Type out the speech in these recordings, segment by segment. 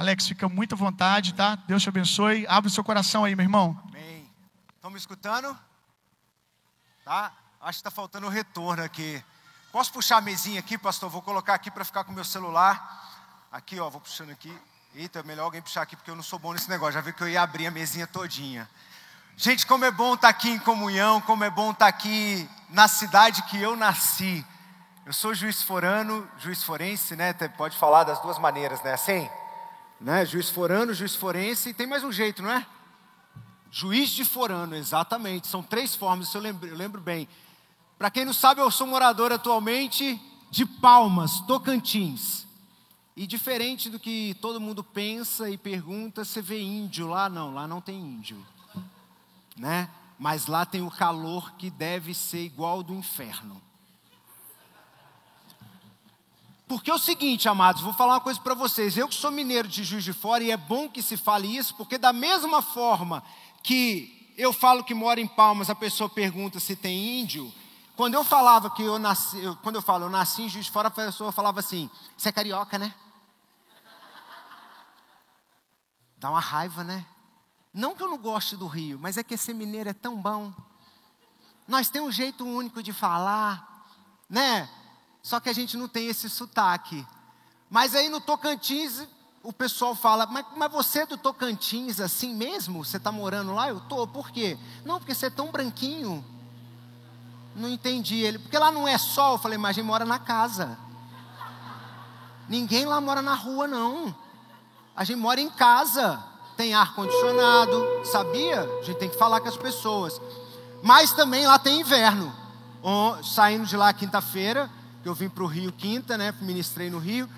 Alex, fica muito à vontade, tá? Deus te abençoe. Abre o seu coração aí, meu irmão. Amém. Estão me escutando? Tá? Acho que está faltando um retorno aqui. Posso puxar a mesinha aqui, pastor? Vou colocar aqui para ficar com o meu celular. Aqui, ó, vou puxando aqui. Eita, melhor alguém puxar aqui porque eu não sou bom nesse negócio. Já vi que eu ia abrir a mesinha todinha. Gente, como é bom estar tá aqui em comunhão, como é bom estar tá aqui na cidade que eu nasci. Eu sou juiz forano, juiz forense, né? Pode falar das duas maneiras, né? Assim, né? Juiz forano, juiz forense, e tem mais um jeito, não é? Juiz de forano, exatamente. São três formas, isso eu lembro, eu lembro bem. Para quem não sabe, eu sou morador atualmente de Palmas, Tocantins. E diferente do que todo mundo pensa e pergunta, você vê índio lá? Não, lá não tem índio. Né? Mas lá tem o calor que deve ser igual do inferno. Porque é o seguinte, amados, vou falar uma coisa para vocês. Eu que sou mineiro de Juiz de Fora, e é bom que se fale isso, porque da mesma forma que eu falo que moro em Palmas, a pessoa pergunta se tem índio. Quando eu falava que eu nasci, quando eu falo eu nasci em Juiz de Fora, a pessoa falava assim: "Você é carioca, né?" Dá uma raiva, né? Não que eu não goste do Rio, mas é que esse mineiro é tão bom. Nós temos um jeito único de falar, né? Só que a gente não tem esse sotaque. Mas aí no Tocantins, o pessoal fala, mas, mas você é do Tocantins assim mesmo? Você está morando lá? Eu tô. Por quê? Não, porque você é tão branquinho. Não entendi ele. Porque lá não é sol. Eu falei, mas a gente mora na casa. Ninguém lá mora na rua, não. A gente mora em casa. Tem ar-condicionado. Sabia? A gente tem que falar com as pessoas. Mas também lá tem inverno. Saindo de lá quinta-feira, eu vim para o Rio quinta, né? Ministrei no Rio.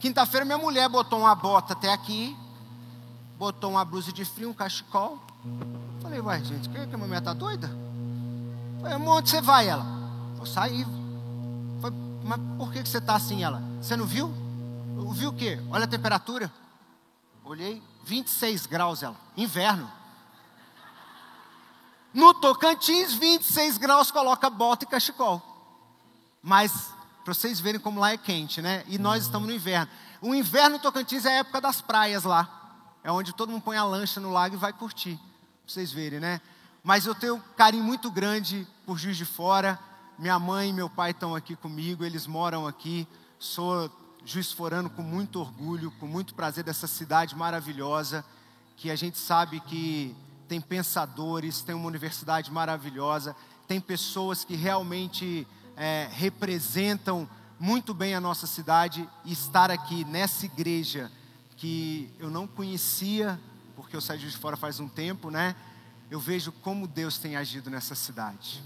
Quinta-feira minha mulher botou uma bota até aqui, botou uma blusa de frio, um cachecol. Falei, uai, gente, que, que a mulher tá doida? Falei, onde você vai? Ela, vou sair. Falei, mas por que, que você tá assim? Ela, você não viu? Eu vi o quê? Olha a temperatura. Olhei, 26 graus, ela, inverno. No Tocantins, 26 graus, coloca bota e cachecol. Mas para vocês verem como lá é quente, né? E nós estamos no inverno. O inverno Tocantins é a época das praias lá. É onde todo mundo põe a lancha no lago e vai curtir. Para vocês verem, né? Mas eu tenho um carinho muito grande por Juiz de Fora. Minha mãe e meu pai estão aqui comigo, eles moram aqui. Sou juiz forano com muito orgulho, com muito prazer dessa cidade maravilhosa, que a gente sabe que tem pensadores, tem uma universidade maravilhosa, tem pessoas que realmente é, representam muito bem a nossa cidade e estar aqui nessa igreja que eu não conhecia, porque eu saí de fora faz um tempo, né? Eu vejo como Deus tem agido nessa cidade.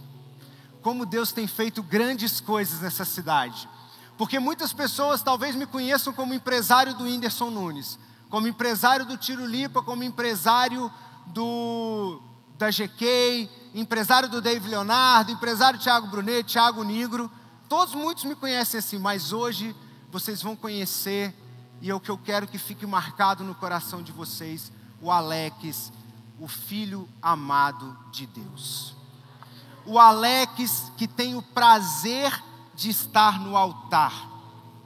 Como Deus tem feito grandes coisas nessa cidade. Porque muitas pessoas talvez me conheçam como empresário do Whindersson Nunes, como empresário do Tiro Lipa, como empresário do da GK, empresário do Dave Leonardo, empresário Thiago Brunet, Thiago Nigro. Todos muitos me conhecem assim, mas hoje vocês vão conhecer e é o que eu quero que fique marcado no coração de vocês, o Alex, o filho amado de Deus. O Alex que tem o prazer de estar no altar,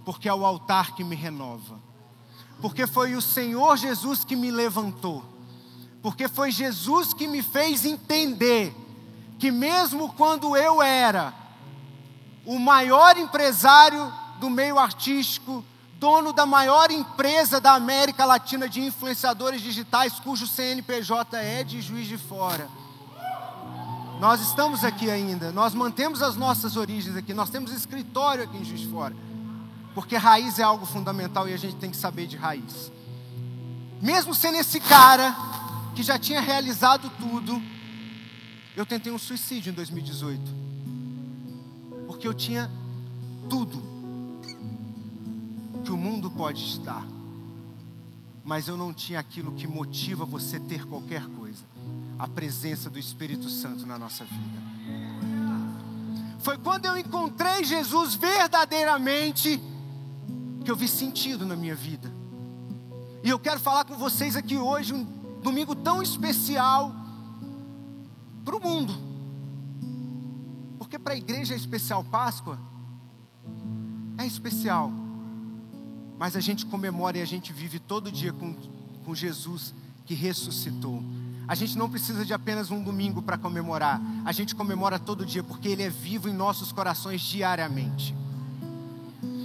porque é o altar que me renova. Porque foi o Senhor Jesus que me levantou porque foi Jesus que me fez entender que, mesmo quando eu era o maior empresário do meio artístico, dono da maior empresa da América Latina de influenciadores digitais, cujo CNPJ é de Juiz de Fora. Nós estamos aqui ainda, nós mantemos as nossas origens aqui, nós temos escritório aqui em Juiz de Fora, porque raiz é algo fundamental e a gente tem que saber de raiz. Mesmo sendo esse cara que já tinha realizado tudo, eu tentei um suicídio em 2018. Porque eu tinha tudo que o mundo pode estar. Mas eu não tinha aquilo que motiva você ter qualquer coisa. A presença do Espírito Santo na nossa vida. Foi quando eu encontrei Jesus verdadeiramente que eu vi sentido na minha vida. E eu quero falar com vocês aqui hoje um domingo tão especial para o mundo. Porque para a igreja é especial Páscoa, é especial. mas a gente comemora e a gente vive todo dia com, com Jesus que ressuscitou. A gente não precisa de apenas um domingo para comemorar, a gente comemora todo dia porque Ele é vivo em nossos corações diariamente.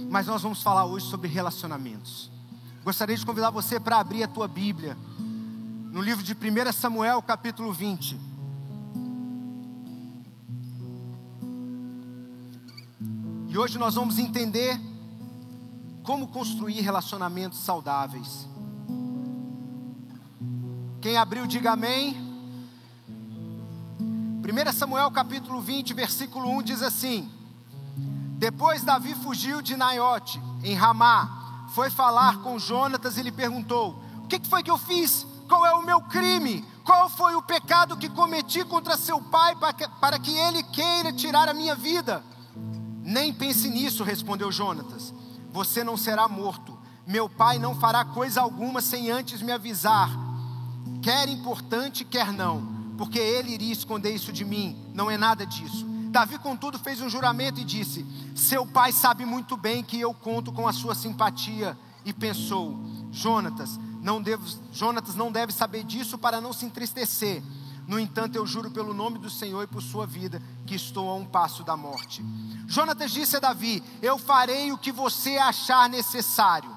Mas nós vamos falar hoje sobre relacionamentos. Gostaria de convidar você para abrir a tua Bíblia no livro de 1 Samuel, capítulo 20. E hoje nós vamos entender como construir relacionamentos saudáveis. Quem abriu, diga amém. 1 Samuel capítulo 20, versículo 1 diz assim: Depois Davi fugiu de Naiote, em Ramá, foi falar com Jonatas e lhe perguntou: O que foi que eu fiz? Qual é o meu crime? Qual foi o pecado que cometi contra seu pai para que, para que ele queira tirar a minha vida? Nem pense nisso, respondeu Jonatas. Você não será morto. Meu pai não fará coisa alguma sem antes me avisar quer importante, quer não, porque ele iria esconder isso de mim, não é nada disso. Davi, contudo, fez um juramento e disse: Seu pai sabe muito bem que eu conto com a sua simpatia. E pensou: Jonatas, não devo, Jonatas não deve saber disso para não se entristecer. No entanto, eu juro pelo nome do Senhor e por sua vida que estou a um passo da morte. Jonatas disse a Davi: Eu farei o que você achar necessário.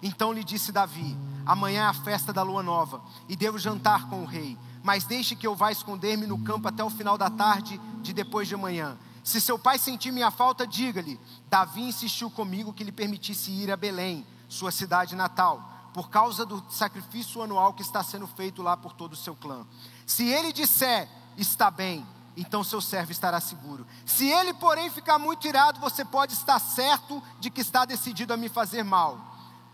Então lhe disse Davi: Amanhã é a festa da lua nova e devo jantar com o rei. Mas deixe que eu vá esconder-me no campo até o final da tarde de depois de amanhã. Se seu pai sentir minha falta, diga-lhe: Davi insistiu comigo que lhe permitisse ir a Belém, sua cidade natal, por causa do sacrifício anual que está sendo feito lá por todo o seu clã. Se ele disser, está bem, então seu servo estará seguro. Se ele, porém, ficar muito irado, você pode estar certo de que está decidido a me fazer mal.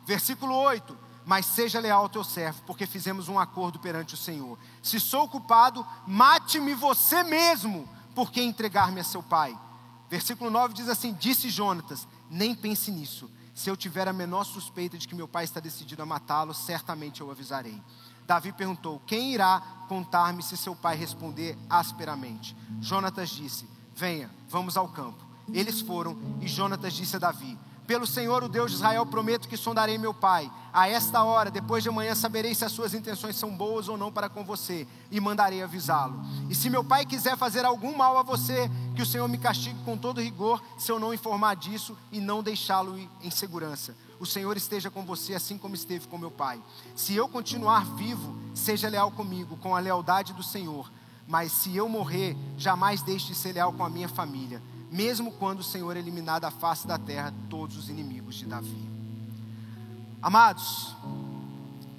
Versículo 8 mas seja leal ao teu servo, porque fizemos um acordo perante o Senhor. Se sou culpado, mate-me você mesmo, porque entregar-me a seu pai. Versículo 9 diz assim: Disse Jonatas: Nem pense nisso. Se eu tiver a menor suspeita de que meu pai está decidido a matá-lo, certamente eu avisarei. Davi perguntou: Quem irá contar-me se seu pai responder asperamente? Jonatas disse: Venha, vamos ao campo. Eles foram e Jonatas disse a Davi: pelo Senhor, o Deus de Israel, prometo que sondarei meu pai. A esta hora, depois de amanhã, saberei se as suas intenções são boas ou não para com você, e mandarei avisá-lo. E se meu pai quiser fazer algum mal a você, que o Senhor me castigue com todo rigor, se eu não informar disso e não deixá-lo em segurança. O Senhor esteja com você, assim como esteve com meu pai. Se eu continuar vivo, seja leal comigo, com a lealdade do Senhor. Mas se eu morrer, jamais deixe de ser leal com a minha família mesmo quando o Senhor eliminar da face da terra todos os inimigos de Davi. Amados,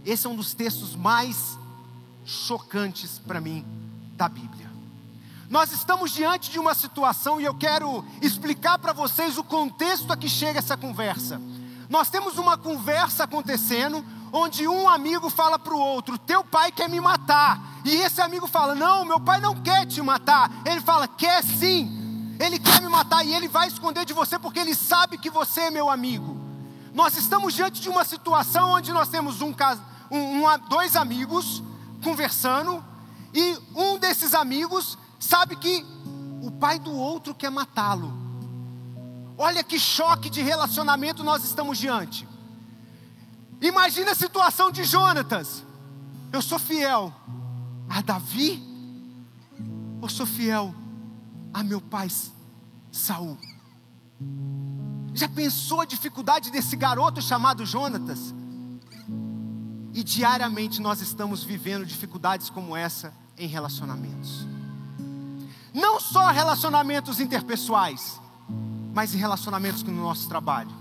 esse é um dos textos mais chocantes para mim da Bíblia. Nós estamos diante de uma situação e eu quero explicar para vocês o contexto a que chega essa conversa. Nós temos uma conversa acontecendo onde um amigo fala para o outro: Teu pai quer me matar. E esse amigo fala: Não, meu pai não quer te matar. Ele fala: Quer sim. Ele quer me matar e ele vai esconder de você porque ele sabe que você é meu amigo. Nós estamos diante de uma situação onde nós temos um, um, um, dois amigos conversando e um desses amigos sabe que o pai do outro quer matá-lo. Olha que choque de relacionamento nós estamos diante. Imagina a situação de Jonatas. Eu sou fiel a Davi ou sou fiel a meu pai Saul. Já pensou a dificuldade desse garoto chamado Jonatas? E diariamente nós estamos vivendo dificuldades como essa em relacionamentos. Não só relacionamentos interpessoais, mas em relacionamentos no nosso trabalho.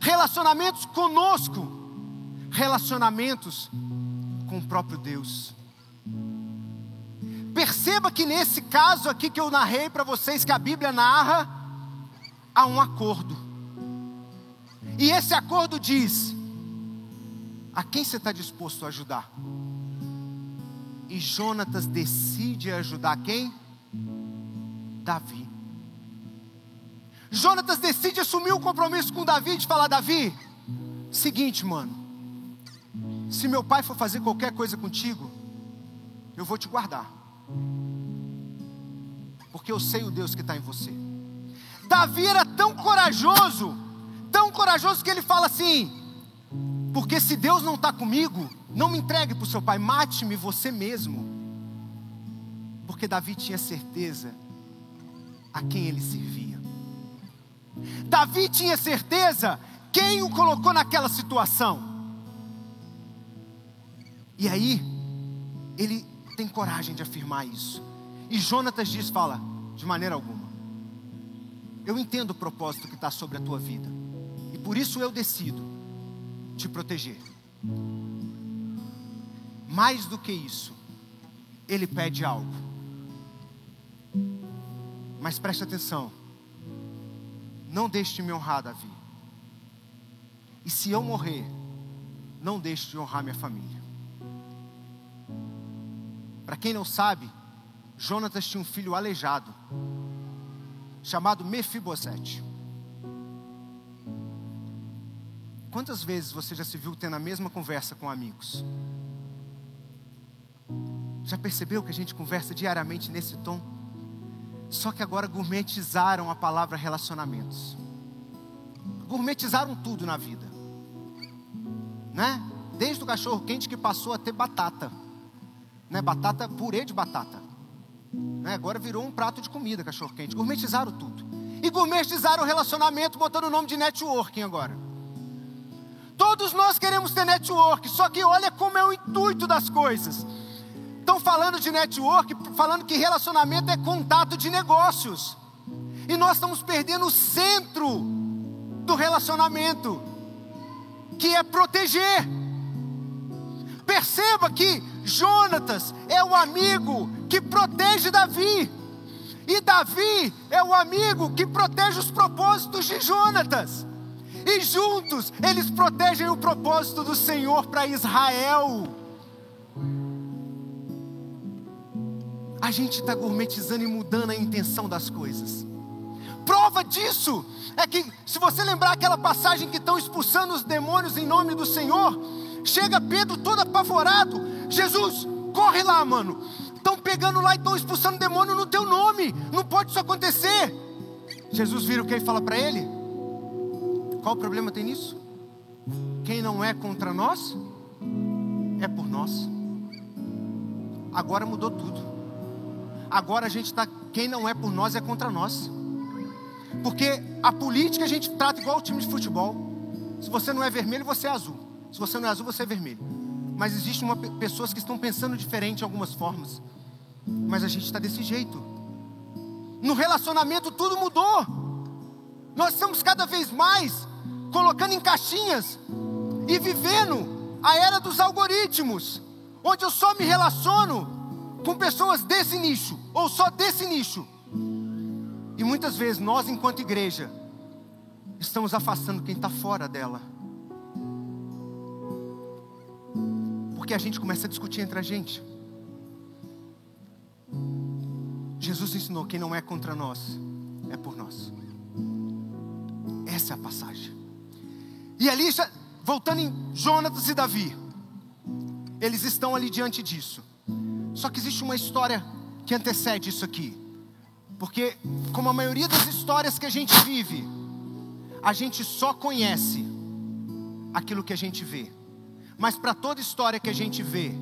Relacionamentos conosco, relacionamentos com o próprio Deus. Perceba que nesse caso aqui que eu narrei para vocês, que a Bíblia narra, há um acordo. E esse acordo diz: a quem você está disposto a ajudar? E Jonatas decide ajudar quem? Davi. Jonatas decide assumir o um compromisso com Davi de falar: Davi, seguinte, mano, se meu pai for fazer qualquer coisa contigo, eu vou te guardar porque eu sei o Deus que está em você. Davi era tão corajoso, tão corajoso que ele fala assim: Porque se Deus não está comigo, não me entregue para o seu pai, mate-me você mesmo. Porque Davi tinha certeza a quem ele servia. Davi tinha certeza quem o colocou naquela situação. E aí, ele tem coragem de afirmar isso. E Jonatas diz: fala, de maneira alguma. Eu entendo o propósito que está sobre a tua vida. E por isso eu decido te proteger. Mais do que isso, ele pede algo. Mas preste atenção. Não deixe de me honrar, Davi. E se eu morrer, não deixe de honrar minha família. Para quem não sabe, Jonatas tinha um filho aleijado, chamado Mefibosete. Quantas vezes você já se viu tendo a mesma conversa com amigos? Já percebeu que a gente conversa diariamente nesse tom? Só que agora gourmetizaram a palavra relacionamentos. Gourmetizaram tudo na vida. Né? Desde o cachorro quente que passou a ter batata. Né? Batata, purê de batata. Né? Agora virou um prato de comida, cachorro quente. Gourmetizaram tudo. E gourmetizaram o relacionamento botando o nome de networking agora. Todos nós queremos ter network, só que olha como é o intuito das coisas. Estão falando de network, falando que relacionamento é contato de negócios. E nós estamos perdendo o centro do relacionamento, que é proteger. Perceba que Jonatas é o amigo que protege Davi. E Davi é o amigo que protege os propósitos de Jonatas e juntos eles protegem o propósito do Senhor para Israel. A gente está gourmetizando e mudando a intenção das coisas. Prova disso é que, se você lembrar aquela passagem que estão expulsando os demônios em nome do Senhor, chega Pedro todo apavorado: Jesus, corre lá, mano. Estão pegando lá e estão expulsando demônio no teu nome. Não pode isso acontecer. Jesus vira o que e fala para ele? Qual o problema tem nisso? Quem não é contra nós, é por nós. Agora mudou tudo. Agora a gente está. Quem não é por nós é contra nós. Porque a política a gente trata igual o time de futebol. Se você não é vermelho, você é azul. Se você não é azul, você é vermelho. Mas existem pessoas que estão pensando diferente em algumas formas. Mas a gente está desse jeito. No relacionamento tudo mudou. Nós estamos cada vez mais colocando em caixinhas e vivendo a era dos algoritmos, onde eu só me relaciono com pessoas desse nicho ou só desse nicho. E muitas vezes nós, enquanto igreja, estamos afastando quem está fora dela. Porque a gente começa a discutir entre a gente. Jesus ensinou: quem não é contra nós, é por nós. Essa é a passagem. E ali, voltando em Jonatas e Davi, eles estão ali diante disso. Só que existe uma história que antecede isso aqui. Porque, como a maioria das histórias que a gente vive, a gente só conhece aquilo que a gente vê. Mas para toda história que a gente vê,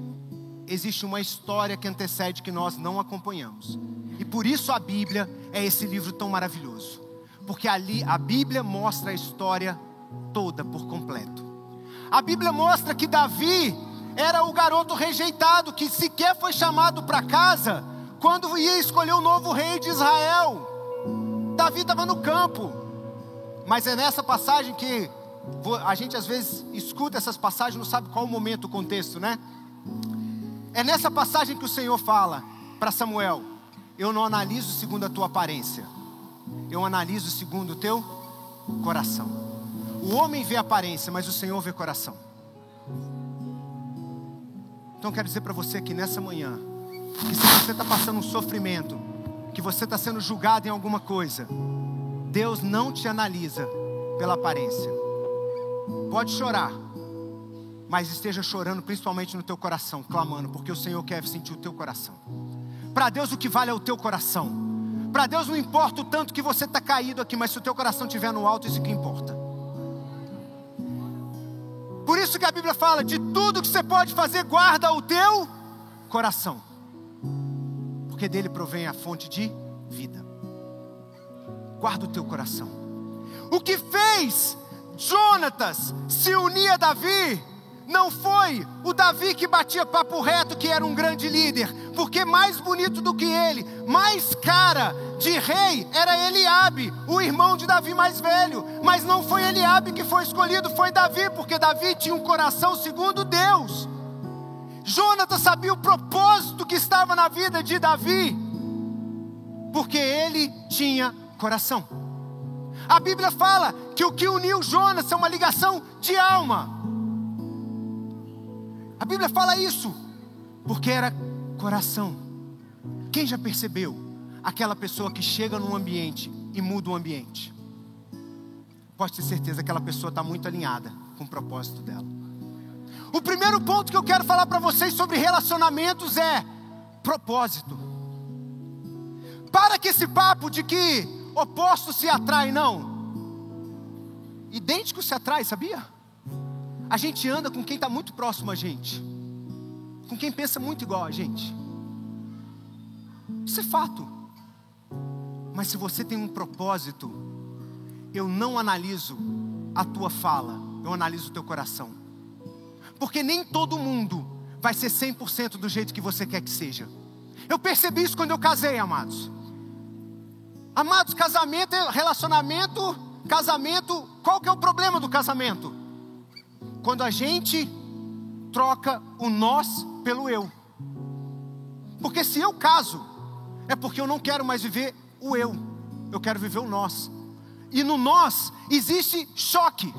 existe uma história que antecede que nós não acompanhamos. E por isso a Bíblia é esse livro tão maravilhoso. Porque ali a Bíblia mostra a história toda por completo. A Bíblia mostra que Davi era o garoto rejeitado que sequer foi chamado para casa quando ia escolher o novo rei de Israel. Davi estava no campo, mas é nessa passagem que a gente às vezes escuta essas passagens, não sabe qual o momento, o contexto, né? É nessa passagem que o Senhor fala para Samuel: Eu não analiso segundo a tua aparência, eu analiso segundo o teu coração. O homem vê aparência, mas o Senhor vê coração. Então quero dizer para você que nessa manhã, que se você está passando um sofrimento, que você está sendo julgado em alguma coisa, Deus não te analisa pela aparência. Pode chorar, mas esteja chorando principalmente no teu coração, clamando, porque o Senhor quer sentir o teu coração. Para Deus o que vale é o teu coração. Para Deus não importa o tanto que você está caído aqui, mas se o teu coração estiver no alto, isso que importa. isso que a Bíblia fala: de tudo que você pode fazer, guarda o teu coração, porque dele provém a fonte de vida. Guarda o teu coração. O que fez Jonatas se unir a Davi não foi o Davi que batia papo reto, que era um grande líder, porque mais bonito do que ele, mais cara de rei era Eliabe, o irmão de Davi mais velho. Mas não foi Eliabe que foi escolhido, foi Davi, porque Davi tinha um coração segundo Deus. Jonatas sabia o propósito que estava na vida de Davi, porque ele tinha coração. A Bíblia fala que o que uniu Jonas é uma ligação de alma. A Bíblia fala isso, porque era coração. Quem já percebeu aquela pessoa que chega num ambiente e muda o ambiente? Pode ter certeza que aquela pessoa está muito alinhada com o propósito dela. O primeiro ponto que eu quero falar para vocês sobre relacionamentos é propósito. Para que esse papo de que opostos se atraem, não. Idêntico se atrai, sabia? A gente anda com quem está muito próximo a gente, com quem pensa muito igual a gente. Isso é fato. Mas se você tem um propósito, eu não analiso a tua fala, eu analiso o teu coração. Porque nem todo mundo vai ser 100% do jeito que você quer que seja. Eu percebi isso quando eu casei, amados. Amados, casamento é relacionamento, casamento, qual que é o problema do casamento? quando a gente troca o nós pelo eu. Porque se eu caso, é porque eu não quero mais viver o eu, eu quero viver o nós. E no nós existe choque,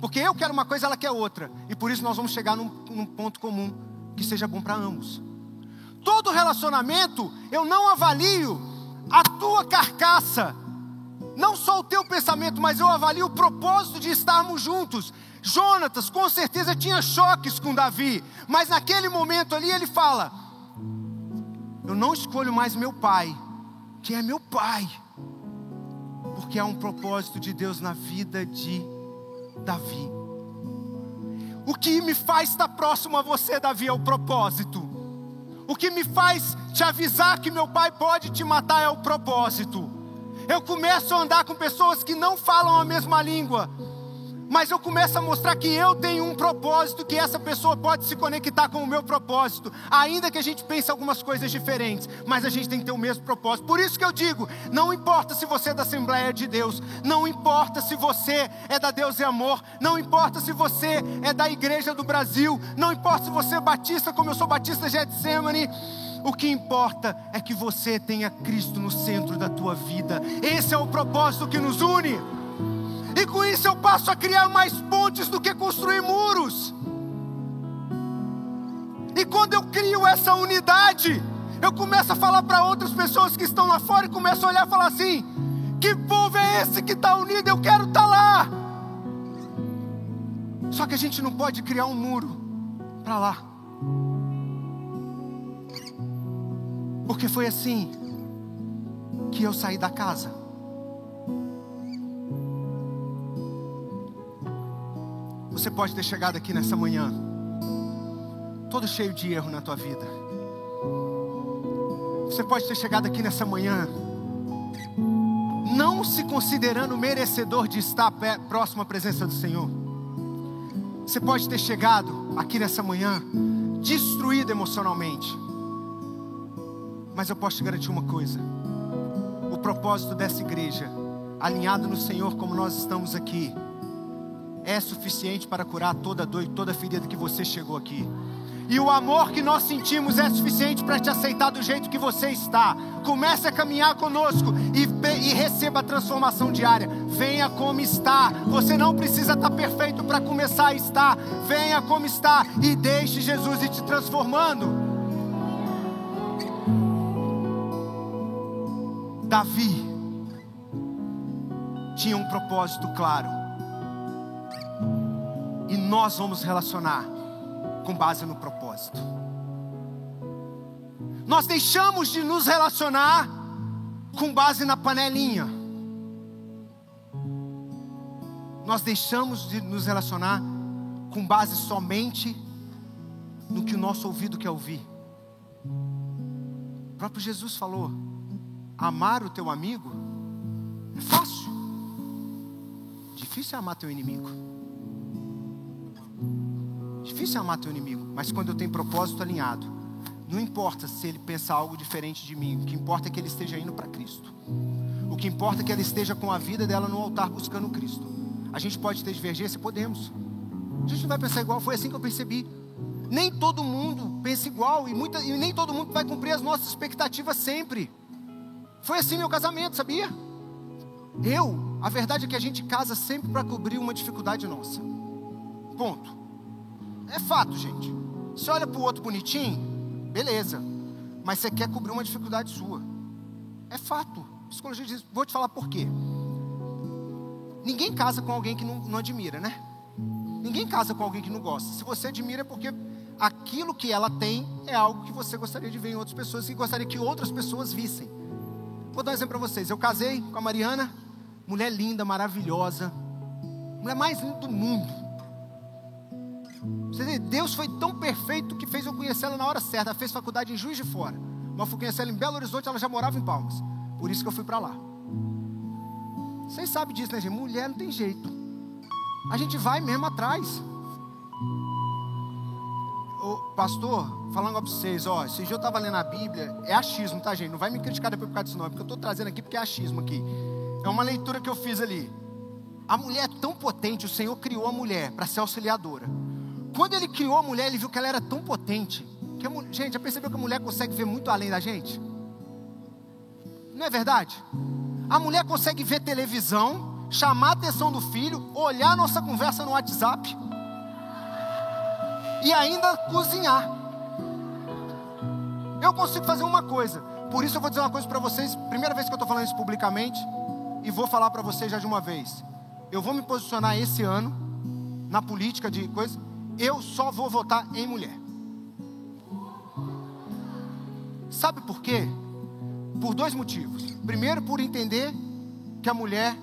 porque eu quero uma coisa, ela quer outra, e por isso nós vamos chegar num, num ponto comum que seja bom para ambos. Todo relacionamento, eu não avalio a tua carcaça, não só o teu pensamento, mas eu avalio o propósito de estarmos juntos. Jonatas com certeza tinha choques com Davi, mas naquele momento ali ele fala: Eu não escolho mais meu pai, que é meu pai, porque há um propósito de Deus na vida de Davi. O que me faz estar próximo a você, Davi, é o propósito. O que me faz te avisar que meu pai pode te matar é o propósito. Eu começo a andar com pessoas que não falam a mesma língua, mas eu começo a mostrar que eu tenho um propósito, que essa pessoa pode se conectar com o meu propósito, ainda que a gente pense algumas coisas diferentes, mas a gente tem que ter o mesmo propósito. Por isso que eu digo: não importa se você é da Assembleia de Deus, não importa se você é da Deus e Amor, não importa se você é da Igreja do Brasil, não importa se você é batista, como eu sou batista Getsemane. O que importa é que você tenha Cristo no centro da tua vida. Esse é o propósito que nos une. E com isso eu passo a criar mais pontes do que construir muros. E quando eu crio essa unidade, eu começo a falar para outras pessoas que estão lá fora e começo a olhar e falar assim: que povo é esse que está unido? Eu quero estar tá lá. Só que a gente não pode criar um muro para lá. Porque foi assim que eu saí da casa. Você pode ter chegado aqui nessa manhã, todo cheio de erro na tua vida. Você pode ter chegado aqui nessa manhã, não se considerando merecedor de estar próximo à presença do Senhor. Você pode ter chegado aqui nessa manhã, destruído emocionalmente. Mas eu posso te garantir uma coisa: o propósito dessa igreja, alinhado no Senhor como nós estamos aqui, é suficiente para curar toda dor e toda ferida que você chegou aqui. E o amor que nós sentimos é suficiente para te aceitar do jeito que você está. Comece a caminhar conosco e, e, receba a transformação diária. Venha como está. Você não precisa estar perfeito para começar a estar. Venha como está e deixe Jesus ir te transformando. Davi tinha um propósito claro nós vamos relacionar com base no propósito. Nós deixamos de nos relacionar com base na panelinha. Nós deixamos de nos relacionar com base somente no que o nosso ouvido quer ouvir. O próprio Jesus falou: amar o teu amigo é fácil, difícil é amar teu inimigo. Difícil amar teu inimigo, mas quando eu tenho propósito alinhado, não importa se ele pensa algo diferente de mim, o que importa é que ele esteja indo para Cristo. O que importa é que ela esteja com a vida dela no altar buscando Cristo. A gente pode ter divergência? Podemos. A gente não vai pensar igual, foi assim que eu percebi. Nem todo mundo pensa igual e, muita, e nem todo mundo vai cumprir as nossas expectativas sempre. Foi assim meu casamento, sabia? Eu, a verdade é que a gente casa sempre para cobrir uma dificuldade nossa. Ponto. É fato, gente. Você olha para o outro bonitinho, beleza. Mas você quer cobrir uma dificuldade sua. É fato. Psicologia diz, vou te falar por quê. Ninguém casa com alguém que não, não admira, né? Ninguém casa com alguém que não gosta. Se você admira é porque aquilo que ela tem é algo que você gostaria de ver em outras pessoas, que gostaria que outras pessoas vissem. Vou dar um exemplo para vocês. Eu casei com a Mariana, mulher linda, maravilhosa, mulher mais linda do mundo. Deus foi tão perfeito que fez eu conhecer ela na hora certa. Ela fez faculdade em Juiz de Fora. Mas eu fui conhecer ela em Belo Horizonte, ela já morava em Palmas. Por isso que eu fui para lá. Vocês sabem disso, né, gente? Mulher não tem jeito. A gente vai mesmo atrás. Ô, pastor, falando para vocês, ó, esse dia eu estava lendo a Bíblia, é achismo, tá, gente? Não vai me criticar depois por causa disso, não, é porque eu estou trazendo aqui porque é achismo aqui. É uma leitura que eu fiz ali. A mulher é tão potente, o Senhor criou a mulher para ser auxiliadora. Quando ele criou a mulher, ele viu que ela era tão potente. Que a, gente, já percebeu que a mulher consegue ver muito além da gente? Não é verdade? A mulher consegue ver televisão, chamar a atenção do filho, olhar a nossa conversa no WhatsApp e ainda cozinhar. Eu consigo fazer uma coisa. Por isso eu vou dizer uma coisa para vocês, primeira vez que eu estou falando isso publicamente, e vou falar para vocês já de uma vez. Eu vou me posicionar esse ano na política de coisa. Eu só vou votar em mulher. Sabe por quê? Por dois motivos. Primeiro, por entender que a mulher,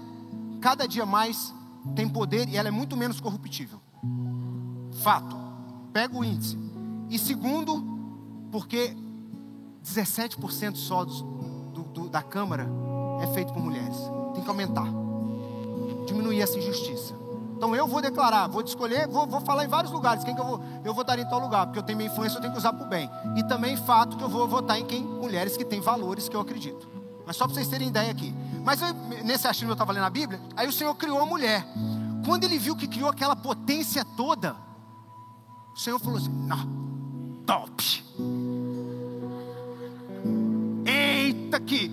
cada dia mais, tem poder e ela é muito menos corruptível. Fato. Pega o índice. E segundo, porque 17% só do, do, da Câmara é feito por mulheres. Tem que aumentar. Diminuir essa injustiça. Então eu vou declarar, vou escolher, vou, vou falar em vários lugares. Quem que eu vou? Eu votar em tal lugar, porque eu tenho minha influência, eu tenho que usar para o bem. E também fato que eu vou votar em quem? Mulheres que têm valores que eu acredito. Mas só para vocês terem ideia aqui. Mas eu, nesse achismo eu estava lendo a Bíblia, aí o Senhor criou a mulher. Quando ele viu que criou aquela potência toda, o Senhor falou assim: não, top. Eita que.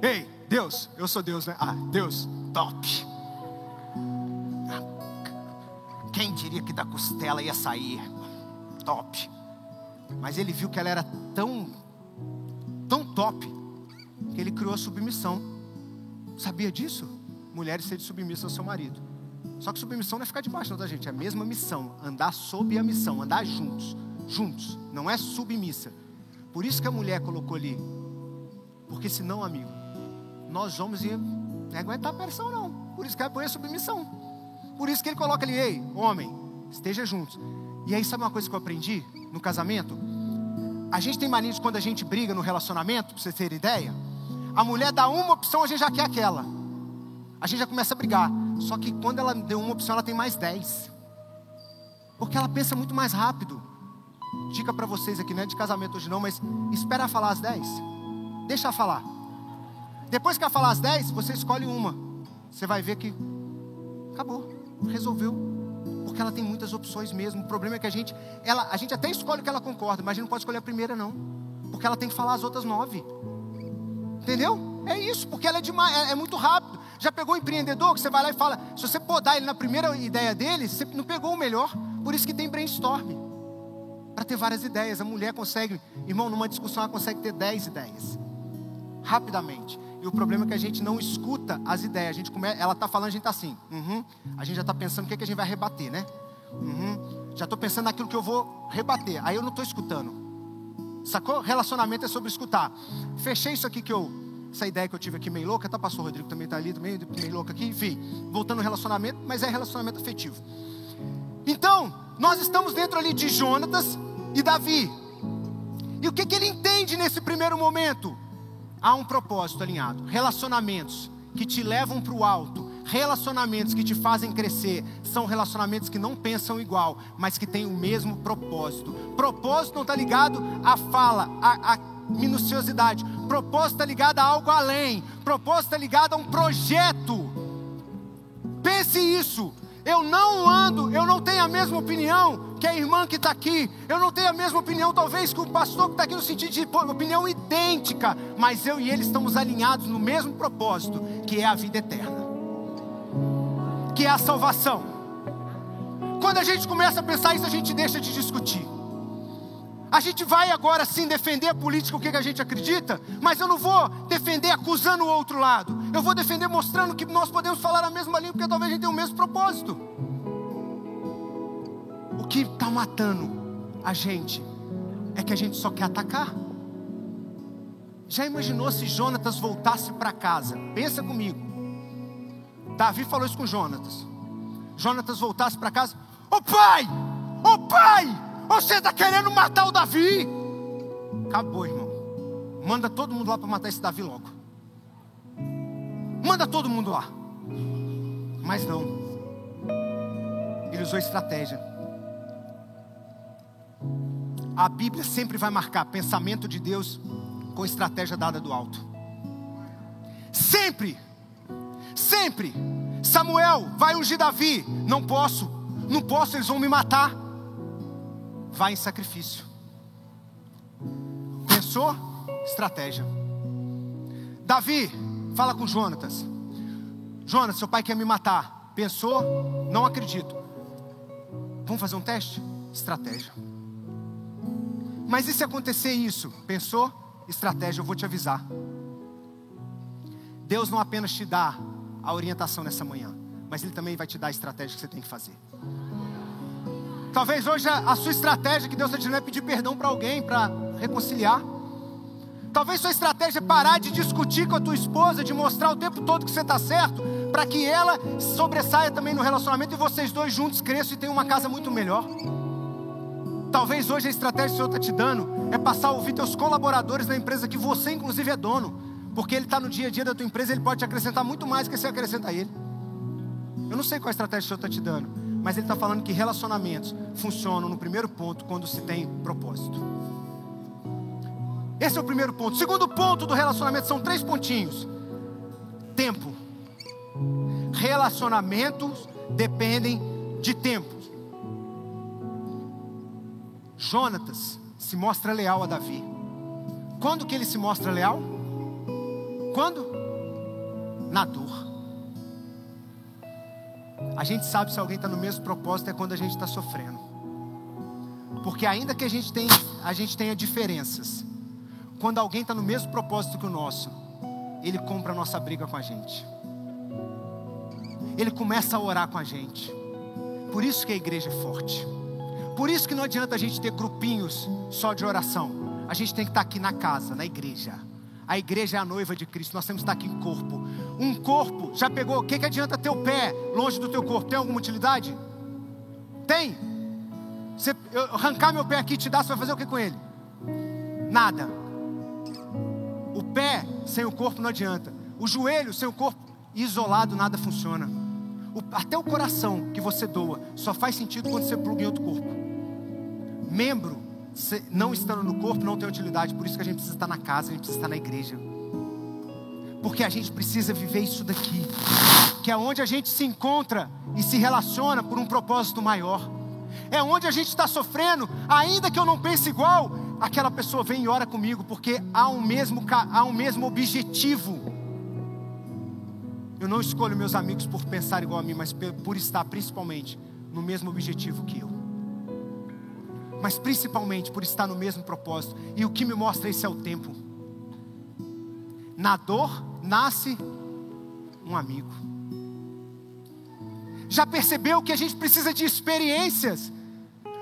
Ei, Deus, eu sou Deus, né? Ah, Deus, top. Que da costela ia sair? Top. Mas ele viu que ela era tão, tão top, que ele criou a submissão. Sabia disso? Mulheres serem submissas ao seu marido. Só que submissão não é ficar debaixo da gente, é a mesma missão, andar sob a missão, andar juntos, juntos, não é submissa. Por isso que a mulher colocou ali, porque senão, amigo, nós homens ia não aguentar a pressão não. Por isso que ela põe a submissão. Por isso que ele coloca ali, ei, homem, esteja juntos. E aí sabe uma coisa que eu aprendi no casamento? A gente tem mania de quando a gente briga no relacionamento, para vocês terem ideia, a mulher dá uma opção, a gente já quer aquela. A gente já começa a brigar. Só que quando ela deu uma opção, ela tem mais dez. Porque ela pensa muito mais rápido. Dica para vocês aqui, não é de casamento hoje não, mas espera falar as dez. Deixa falar. Depois que ela falar as dez, você escolhe uma. Você vai ver que acabou, resolveu. Porque ela tem muitas opções mesmo. O problema é que a gente, ela, a gente até escolhe o que ela concorda, mas a gente não pode escolher a primeira não. Porque ela tem que falar as outras nove. Entendeu? É isso, porque ela é demais, é, é muito rápido. Já pegou o empreendedor que você vai lá e fala, se você podar ele na primeira ideia dele, você não pegou o melhor. Por isso que tem brainstorm. Para ter várias ideias. A mulher consegue, irmão, numa discussão ela consegue ter dez ideias. Rapidamente. E o problema é que a gente não escuta as ideias. A gente come... Ela está falando, a gente está assim. Uhum. A gente já está pensando o que, é que a gente vai rebater, né? Uhum. Já estou pensando naquilo que eu vou rebater. Aí eu não estou escutando. Sacou? Relacionamento é sobre escutar. Fechei isso aqui que eu essa ideia que eu tive aqui meio louca, tá? Passou o Rodrigo também está ali, meio, meio louco aqui, enfim, voltando ao relacionamento, mas é relacionamento afetivo. Então, nós estamos dentro ali de Jonatas e Davi. E o que, que ele entende nesse primeiro momento? Há um propósito alinhado, relacionamentos que te levam para o alto, relacionamentos que te fazem crescer, são relacionamentos que não pensam igual, mas que têm o mesmo propósito. Propósito não está ligado à fala, à, à minuciosidade. Propósito está ligado a algo além. Propósito está ligado a um projeto. Pense isso. Eu não ando, eu não tenho a mesma opinião que a irmã que está aqui. Eu não tenho a mesma opinião, talvez, que o pastor que está aqui, no sentido de opinião idêntica. Mas eu e ele estamos alinhados no mesmo propósito, que é a vida eterna, que é a salvação. Quando a gente começa a pensar isso, a gente deixa de discutir. A gente vai agora sim defender a política, o que a gente acredita, mas eu não vou defender acusando o outro lado. Eu vou defender mostrando que nós podemos falar a mesma língua, porque talvez a gente tenha o mesmo propósito. O que está matando a gente é que a gente só quer atacar. Já imaginou se Jonatas voltasse para casa? Pensa comigo. Davi falou isso com Jonatas. Jonatas voltasse para casa: Ô oh, pai! Ô oh, pai! Você está querendo matar o Davi? Acabou, irmão. Manda todo mundo lá para matar esse Davi logo. Manda todo mundo lá. Mas não. Ele usou estratégia. A Bíblia sempre vai marcar pensamento de Deus com estratégia dada do alto. Sempre. Sempre. Samuel vai ungir Davi. Não posso. Não posso, eles vão me matar vai em sacrifício. Pensou? Estratégia. Davi, fala com Jonatas. Jonas, seu pai quer me matar. Pensou? Não acredito. Vamos fazer um teste? Estratégia. Mas e se acontecer isso? Pensou? Estratégia, eu vou te avisar. Deus não apenas te dá a orientação nessa manhã, mas Ele também vai te dar a estratégia que você tem que fazer. Talvez hoje a, sua estratégia que Deus está dizendo é pedir perdão para alguém, para reconciliar. Talvez sua estratégia é parar de discutir com a tua esposa, de mostrar o tempo todo que você está certo, para que ela sobressaia também no relacionamento e vocês dois juntos cresçam e tenham uma casa muito melhor. Talvez hoje a estratégia que o Senhor está te dando é passar a ouvir teus colaboradores na empresa que você inclusive é dono, porque ele está no dia a dia da tua empresa, ele pode te acrescentar muito mais do que você acrescenta a ele. Eu não sei qual a estratégia que o Senhor está te dando, mas ele está falando que relacionamentos funcionam no primeiro ponto quando se tem propósito. Esse é o primeiro ponto. Segundo ponto do relacionamento são três pontinhos: tempo. Relacionamentos dependem de tempo. Jonatas se mostra leal a Davi. Quando que ele se mostra leal? Quando? Na dor. A gente sabe se alguém está no mesmo propósito é quando a gente está sofrendo. Porque ainda que a gente tenha, a gente tenha diferenças, quando alguém está no mesmo propósito que o nosso, ele compra a nossa briga com a gente. Ele começa a orar com a gente. Por isso que a igreja é forte. Por isso que não adianta a gente ter grupinhos só de oração. A gente tem que estar aqui na casa, na igreja. A igreja é a noiva de Cristo, nós temos que estar aqui em corpo um corpo, já pegou? O que, que adianta ter o pé longe do teu corpo? Tem alguma utilidade? Tem. Você, eu arrancar meu pé aqui e te dar, você vai fazer o que com ele? Nada. O pé sem o corpo não adianta. O joelho sem o corpo isolado nada funciona. O, até o coração que você doa só faz sentido quando você pluga em outro corpo. Membro não estando no corpo não tem utilidade, por isso que a gente precisa estar na casa, a gente precisa estar na igreja porque a gente precisa viver isso daqui, que é onde a gente se encontra e se relaciona por um propósito maior. É onde a gente está sofrendo, ainda que eu não pense igual, aquela pessoa vem e ora comigo, porque há um mesmo, há um mesmo objetivo. Eu não escolho meus amigos por pensar igual a mim, mas por estar principalmente no mesmo objetivo que eu. Mas principalmente por estar no mesmo propósito. E o que me mostra isso é o tempo. Na dor nasce um amigo. Já percebeu que a gente precisa de experiências?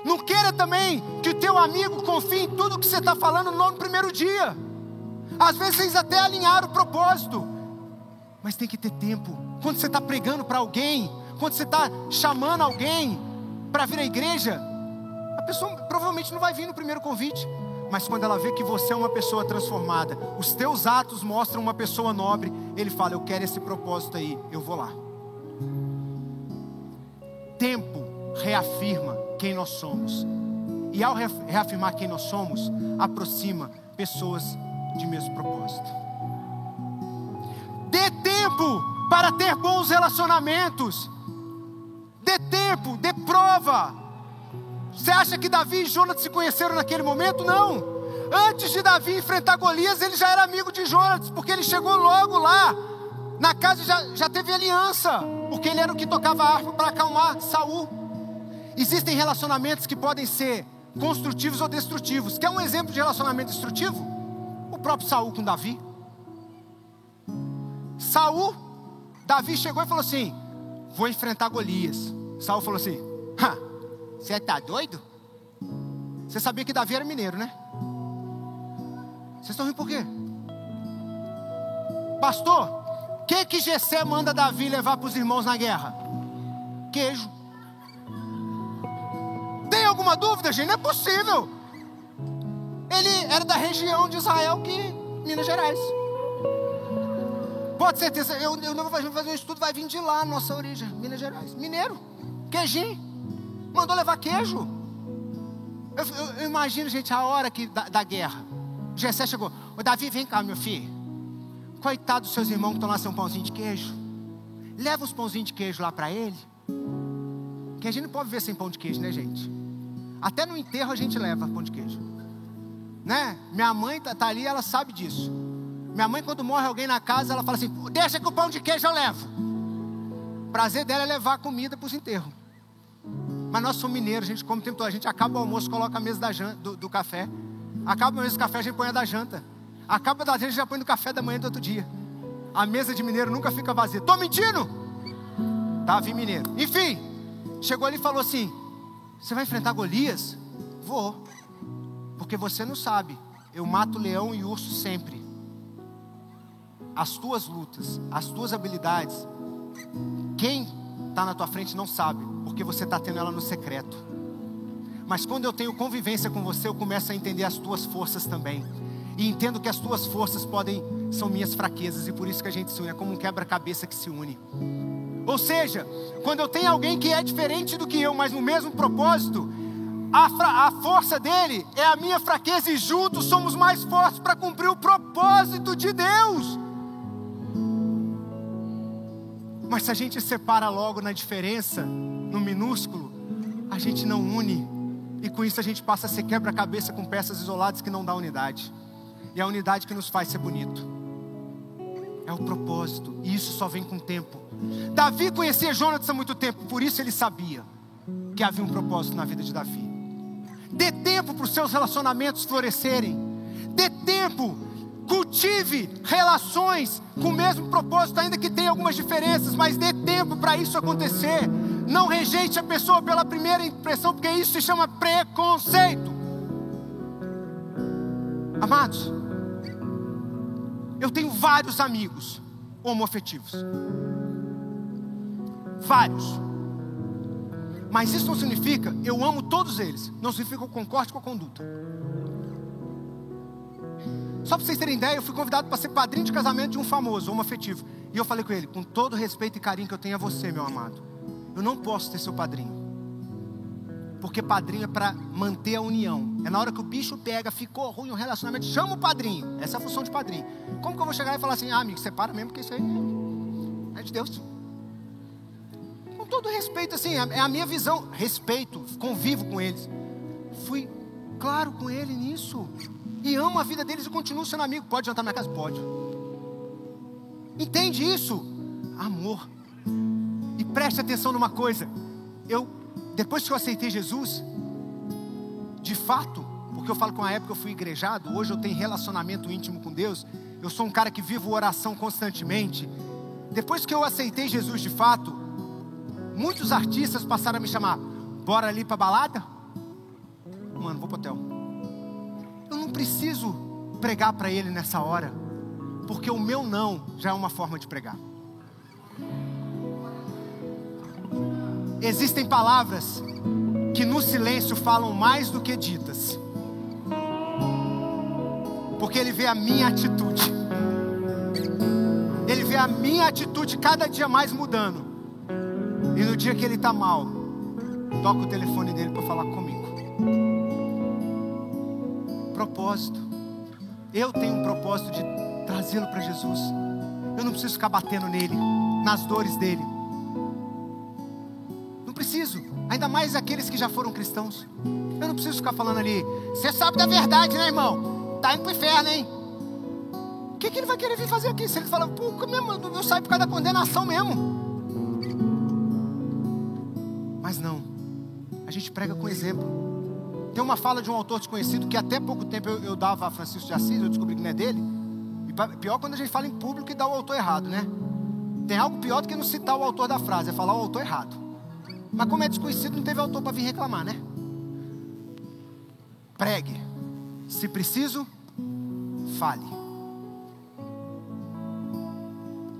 Não queira também que o teu amigo confie em tudo que você está falando no primeiro dia. Às vezes vocês até alinharam o propósito, mas tem que ter tempo. Quando você está pregando para alguém, quando você está chamando alguém para vir à igreja, a pessoa provavelmente não vai vir no primeiro convite. Mas quando ela vê que você é uma pessoa transformada, os teus atos mostram uma pessoa nobre, ele fala: Eu quero esse propósito aí, eu vou lá. Tempo reafirma quem nós somos. E ao reafirmar quem nós somos, aproxima pessoas de mesmo propósito. Dê tempo para ter bons relacionamentos. Dê tempo, dê prova. Você acha que Davi e Jonas se conheceram naquele momento? Não. Antes de Davi enfrentar Golias, ele já era amigo de Jonas, porque ele chegou logo lá. Na casa já, já teve aliança, porque ele era o que tocava a harpa para acalmar Saul. Existem relacionamentos que podem ser construtivos ou destrutivos. Quer um exemplo de relacionamento destrutivo? O próprio Saul com Davi. Saul, Davi chegou e falou assim: Vou enfrentar Golias. Saul falou assim: Você tá doido? Você sabia que Davi era mineiro, né? Vocês estão rindo por quê? Pastor, o que que Gessé manda Davi levar para os irmãos na guerra? Queijo. Tem alguma dúvida, gente? Não é possível. Ele era da região de Israel que Minas Gerais. Pode ser eu, eu não vou fazer um estudo, vai vir de lá, nossa origem, Minas Gerais. Mineiro, queijinho. Mandou levar queijo. Eu, eu, eu, imagino, gente, a hora que, da, da guerra. Jessé chegou. Ô Davi, vem cá, meu filho. Coitado dos seus irmãos que estão lá sem um pãozinho de queijo. Leva os pãozinhos de queijo lá para ele. Que a gente não pode ver sem pão de queijo, né, gente? Até no enterro a gente leva pão de queijo. Né? Minha mãe tá, tá ali, ela sabe disso. Minha mãe, quando morre alguém na casa, ela fala assim: Deixa que o pão de queijo eu levo. O prazer dela é levar comida para os enterros. Mas nós somos mineiros, a gente come o tempo todo. A gente acaba o almoço, coloca a mesa da janta, do, do, café. Acaba a mesa do café, a gente põe a da janta. Acaba da gente, já põe no café da manhã do outro dia. A mesa de mineiro nunca fica vazia. Tô mentindo? Tá, vi mineiro. Enfim, chegou ali e falou assim: Você vai enfrentar Golias? Vou. Porque você não sabe. Eu mato leão e urso sempre. As tuas lutas, as tuas habilidades, quem está na tua frente não sabe, porque você está tendo ela no secreto. Mas quando eu tenho convivência com você, eu começo a entender as tuas forças também. E entendo que as tuas forças podem são minhas fraquezas e por isso que a gente se une, é como um quebra-cabeça que se une. Ou seja, quando eu tenho alguém que é diferente do que eu, mas no mesmo propósito, a, a força dele é a minha fraqueza e juntos somos mais fortes para cumprir o propósito de Deus. Mas se a gente separa logo na diferença, no minúsculo, a gente não une e com isso a gente passa a ser quebra-cabeça com peças isoladas que não dá unidade. E é a unidade que nos faz ser bonito. É o propósito. E isso só vem com o tempo. Davi conhecia Jonas há muito tempo, por isso ele sabia que havia um propósito na vida de Davi. Dê tempo para os seus relacionamentos florescerem. Dê tempo. Cultive relações com o mesmo propósito, ainda que tenha algumas diferenças, mas dê tempo para isso acontecer. Não rejeite a pessoa pela primeira impressão, porque isso se chama preconceito. Amados, eu tenho vários amigos homoafetivos. Vários. Mas isso não significa eu amo todos eles. Não significa que eu concorde com a conduta. Só para vocês terem ideia, eu fui convidado para ser padrinho de casamento de um famoso, homoafetivo. E eu falei com ele, com todo o respeito e carinho que eu tenho a você, meu amado. Eu não posso ter seu padrinho. Porque padrinho é para manter a união. É na hora que o bicho pega, ficou ruim o relacionamento, chama o padrinho. Essa é a função de padrinho. Como que eu vou chegar e falar assim, ah, amigo, separa mesmo, porque isso aí é de Deus. Com todo respeito, assim, é a minha visão. Respeito, convivo com eles. Fui claro com ele nisso. E amo a vida deles e continuo sendo amigo. Pode jantar na minha casa? Pode. Entende isso? Amor. E preste atenção numa coisa. Eu, depois que eu aceitei Jesus, de fato, porque eu falo com a época eu fui igrejado, hoje eu tenho relacionamento íntimo com Deus, eu sou um cara que vivo oração constantemente. Depois que eu aceitei Jesus de fato, muitos artistas passaram a me chamar, bora ali para balada? Mano, vou pro hotel. Eu não preciso pregar para ele nessa hora, porque o meu não já é uma forma de pregar. Existem palavras no silêncio falam mais do que ditas. Porque ele vê a minha atitude. Ele vê a minha atitude cada dia mais mudando. E no dia que ele está mal, toca o telefone dele para falar comigo. Propósito. Eu tenho um propósito de trazê-lo para Jesus. Eu não preciso ficar batendo nele, nas dores dele. Preciso. Ainda mais aqueles que já foram cristãos. Eu não preciso ficar falando ali. Você sabe da verdade, né, irmão? Tá indo pro inferno, hein? O que, que ele vai querer vir fazer aqui? Se ele fala, pô, mesmo, eu saio por causa da condenação mesmo. Mas não. A gente prega com exemplo. Tem uma fala de um autor desconhecido que até pouco tempo eu, eu dava a Francisco de Assis, eu descobri que não é dele. E pior quando a gente fala em público e dá o autor errado, né? Tem algo pior do que não citar o autor da frase, é falar o autor errado. Mas como é desconhecido, não teve autor para vir reclamar, né? Pregue. Se preciso, fale.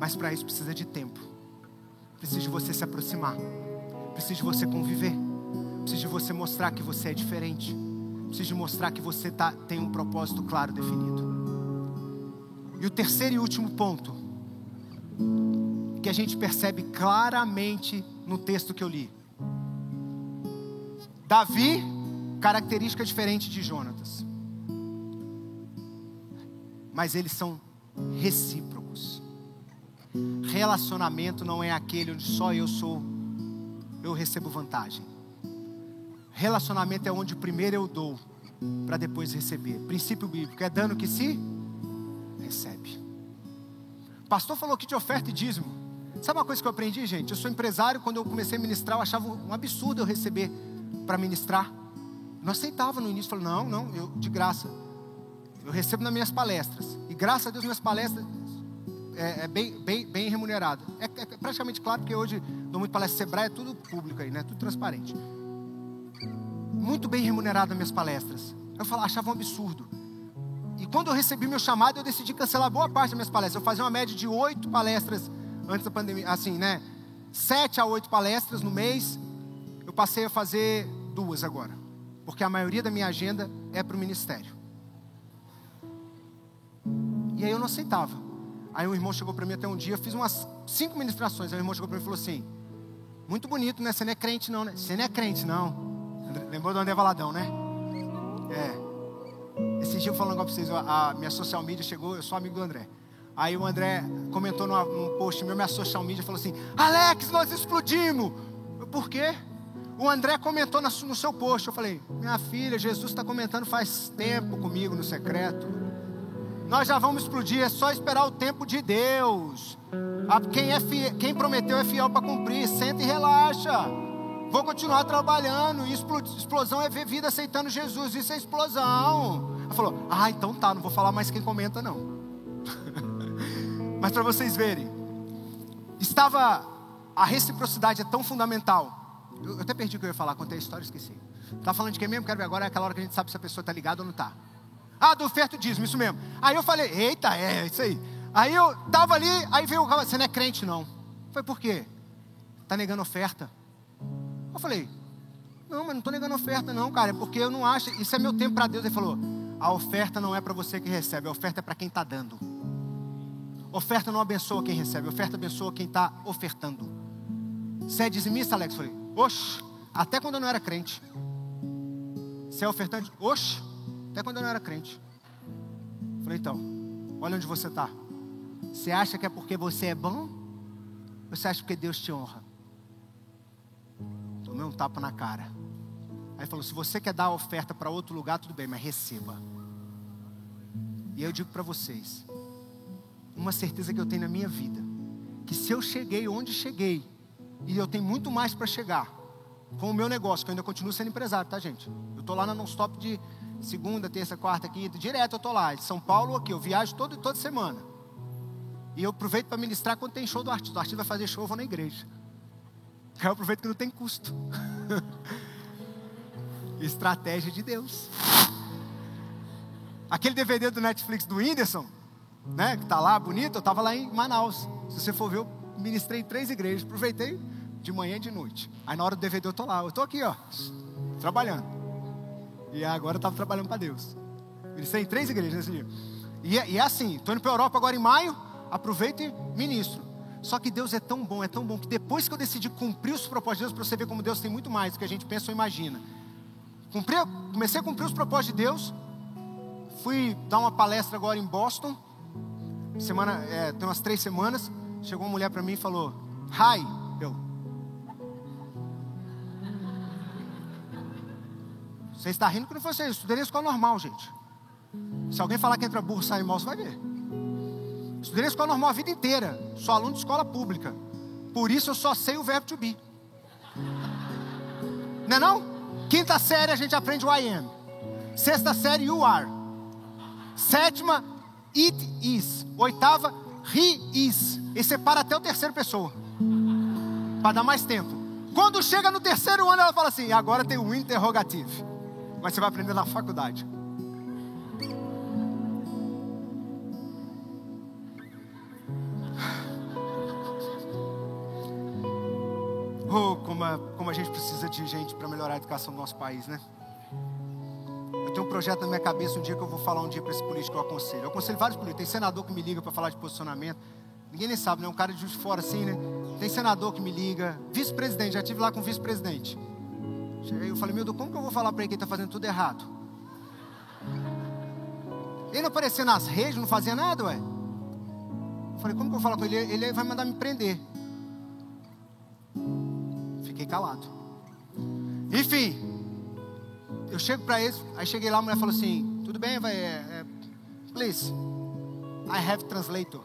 Mas para isso precisa de tempo. Precisa de você se aproximar. Precisa de você conviver. Precisa de você mostrar que você é diferente. Precisa de mostrar que você tá, tem um propósito claro definido. E o terceiro e último ponto, que a gente percebe claramente no texto que eu li. Davi, característica diferente de Jonatas. Mas eles são recíprocos. Relacionamento não é aquele onde só eu sou, eu recebo vantagem. Relacionamento é onde primeiro eu dou, para depois receber. Princípio bíblico é dando que se recebe. Pastor falou aqui de oferta e dízimo. Sabe uma coisa que eu aprendi, gente? Eu sou empresário, quando eu comecei a ministrar, eu achava um absurdo eu receber para ministrar. Não aceitava no início, falei, não, não, eu de graça. Eu recebo nas minhas palestras. E graças a Deus minhas palestras é, é bem, bem, bem remunerado. É, é, praticamente claro, porque hoje dou muito palestra Sebrae, é tudo público aí, né? Tudo transparente. Muito bem remunerado nas minhas palestras. Eu falava, achava um absurdo. E quando eu recebi meu chamado, eu decidi cancelar boa parte das minhas palestras. Eu fazia uma média de oito palestras antes da pandemia, assim, né? Sete a oito palestras no mês. Passei a fazer duas agora, porque a maioria da minha agenda é para o ministério. E aí eu não aceitava. Aí um irmão chegou para mim até um dia, eu fiz umas cinco ministrações. Aí o irmão chegou para mim e falou assim: Muito bonito, né? Você não é crente, não, né? Você não é crente, não. Lembrou do André Valadão, né? É. Esse dia eu falando para vocês, a, minha social media chegou, eu sou amigo do André. Aí o André comentou numa, num post meu, minha social media falou assim: Alex, nós explodimos. Eu, Por quê? O André comentou no seu post. Eu falei: Minha filha, Jesus está comentando faz tempo comigo no secreto. Nós já vamos explodir, é só esperar o tempo de Deus. Quem, é fiel, quem prometeu é fiel para cumprir. Senta e relaxa. Vou continuar trabalhando. Explosão é ver vida aceitando Jesus. Isso é explosão. Ela falou: Ah, então tá, não vou falar mais quem comenta, não. Mas para vocês verem, estava. A reciprocidade é tão fundamental. Eu até perdi o que eu ia falar, contei a história e esqueci. Tá falando de quem mesmo? Quero ver agora, é aquela hora que a gente sabe se a pessoa está ligada ou não está. Ah, do oferto dízimo, isso mesmo. Aí eu falei, eita, é, isso aí. Aí eu tava ali, aí veio o cara, você não é crente não. Foi por quê? Tá negando oferta. Eu falei, não, mas não estou negando oferta, não, cara, é porque eu não acho, isso é meu tempo para Deus. Ele falou, a oferta não é para você que recebe, a oferta é para quem está dando. Oferta não abençoa quem recebe, oferta abençoa quem está ofertando. Você é dizimista, Alex? Eu falei, oxe, até quando eu não era crente. Você é ofertante? Oxe, até quando eu não era crente. Falei, então, olha onde você está. Você acha que é porque você é bom? Ou você acha que Deus te honra? Tomei um tapa na cara. Aí falou: se você quer dar a oferta para outro lugar, tudo bem, mas receba. E eu digo para vocês, uma certeza que eu tenho na minha vida, que se eu cheguei onde cheguei, e eu tenho muito mais para chegar, com o meu negócio, que eu ainda continuo sendo empresário, tá gente? Eu estou lá na non-stop de segunda, terça, quarta, quinta, direto eu estou lá, de São Paulo aqui, eu viajo todo, toda semana. E eu aproveito para ministrar quando tem show do artista. O artista vai fazer show, eu vou na igreja. Aí eu aproveito que não tem custo. Estratégia de Deus. Aquele DVD do Netflix do Whindersson, né, que tá lá bonito, eu estava lá em Manaus. Se você for ver, eu ministrei em três igrejas, aproveitei de manhã e de noite. Aí na hora do DVD eu tô lá, eu tô aqui, ó. trabalhando. E agora eu estava trabalhando para Deus. Eles têm três igrejas nesse dia. E é, e é assim, estou indo para a Europa agora em maio, aproveito e ministro. Só que Deus é tão bom, é tão bom, que depois que eu decidi cumprir os propósitos de Deus, para você ver como Deus tem muito mais do que a gente pensa ou imagina. Cumpri, comecei a cumprir os propósitos de Deus, fui dar uma palestra agora em Boston, semana, é, tem umas três semanas, chegou uma mulher para mim e falou, Hi, eu. Você está rindo que não foi isso, estudei na escola normal, gente. Se alguém falar que entra burro sai mal, você vai ver. Estudei na escola normal a vida inteira. Sou aluno de escola pública. Por isso eu só sei o verbo to be. Não é não? Quinta série a gente aprende o I am. Sexta série, you are. Sétima, it is. Oitava, he is. E separa até o terceiro pessoa. Para dar mais tempo. Quando chega no terceiro ano, ela fala assim: agora tem o interrogativo. Mas você vai aprender na faculdade. Oh, como a, como a gente precisa de gente para melhorar a educação do nosso país, né? Projeto na minha cabeça um dia que eu vou falar um dia para esse político eu aconselho. Eu aconselho vários políticos. Tem senador que me liga para falar de posicionamento. Ninguém nem sabe, né? Um cara de fora assim, né? Tem senador que me liga. Vice-presidente, já tive lá com vice-presidente. Cheguei, eu falei, meu Deus, como que eu vou falar para ele que ele está fazendo tudo errado? Ele não aparecia nas redes, não fazia nada, ué. Eu falei, como que eu falar com ele? Ele vai mandar me prender fiquei calado. Enfim, eu chego para eles, aí cheguei lá, a mulher falou assim: tudo bem, vai, é, é, please, I have translator.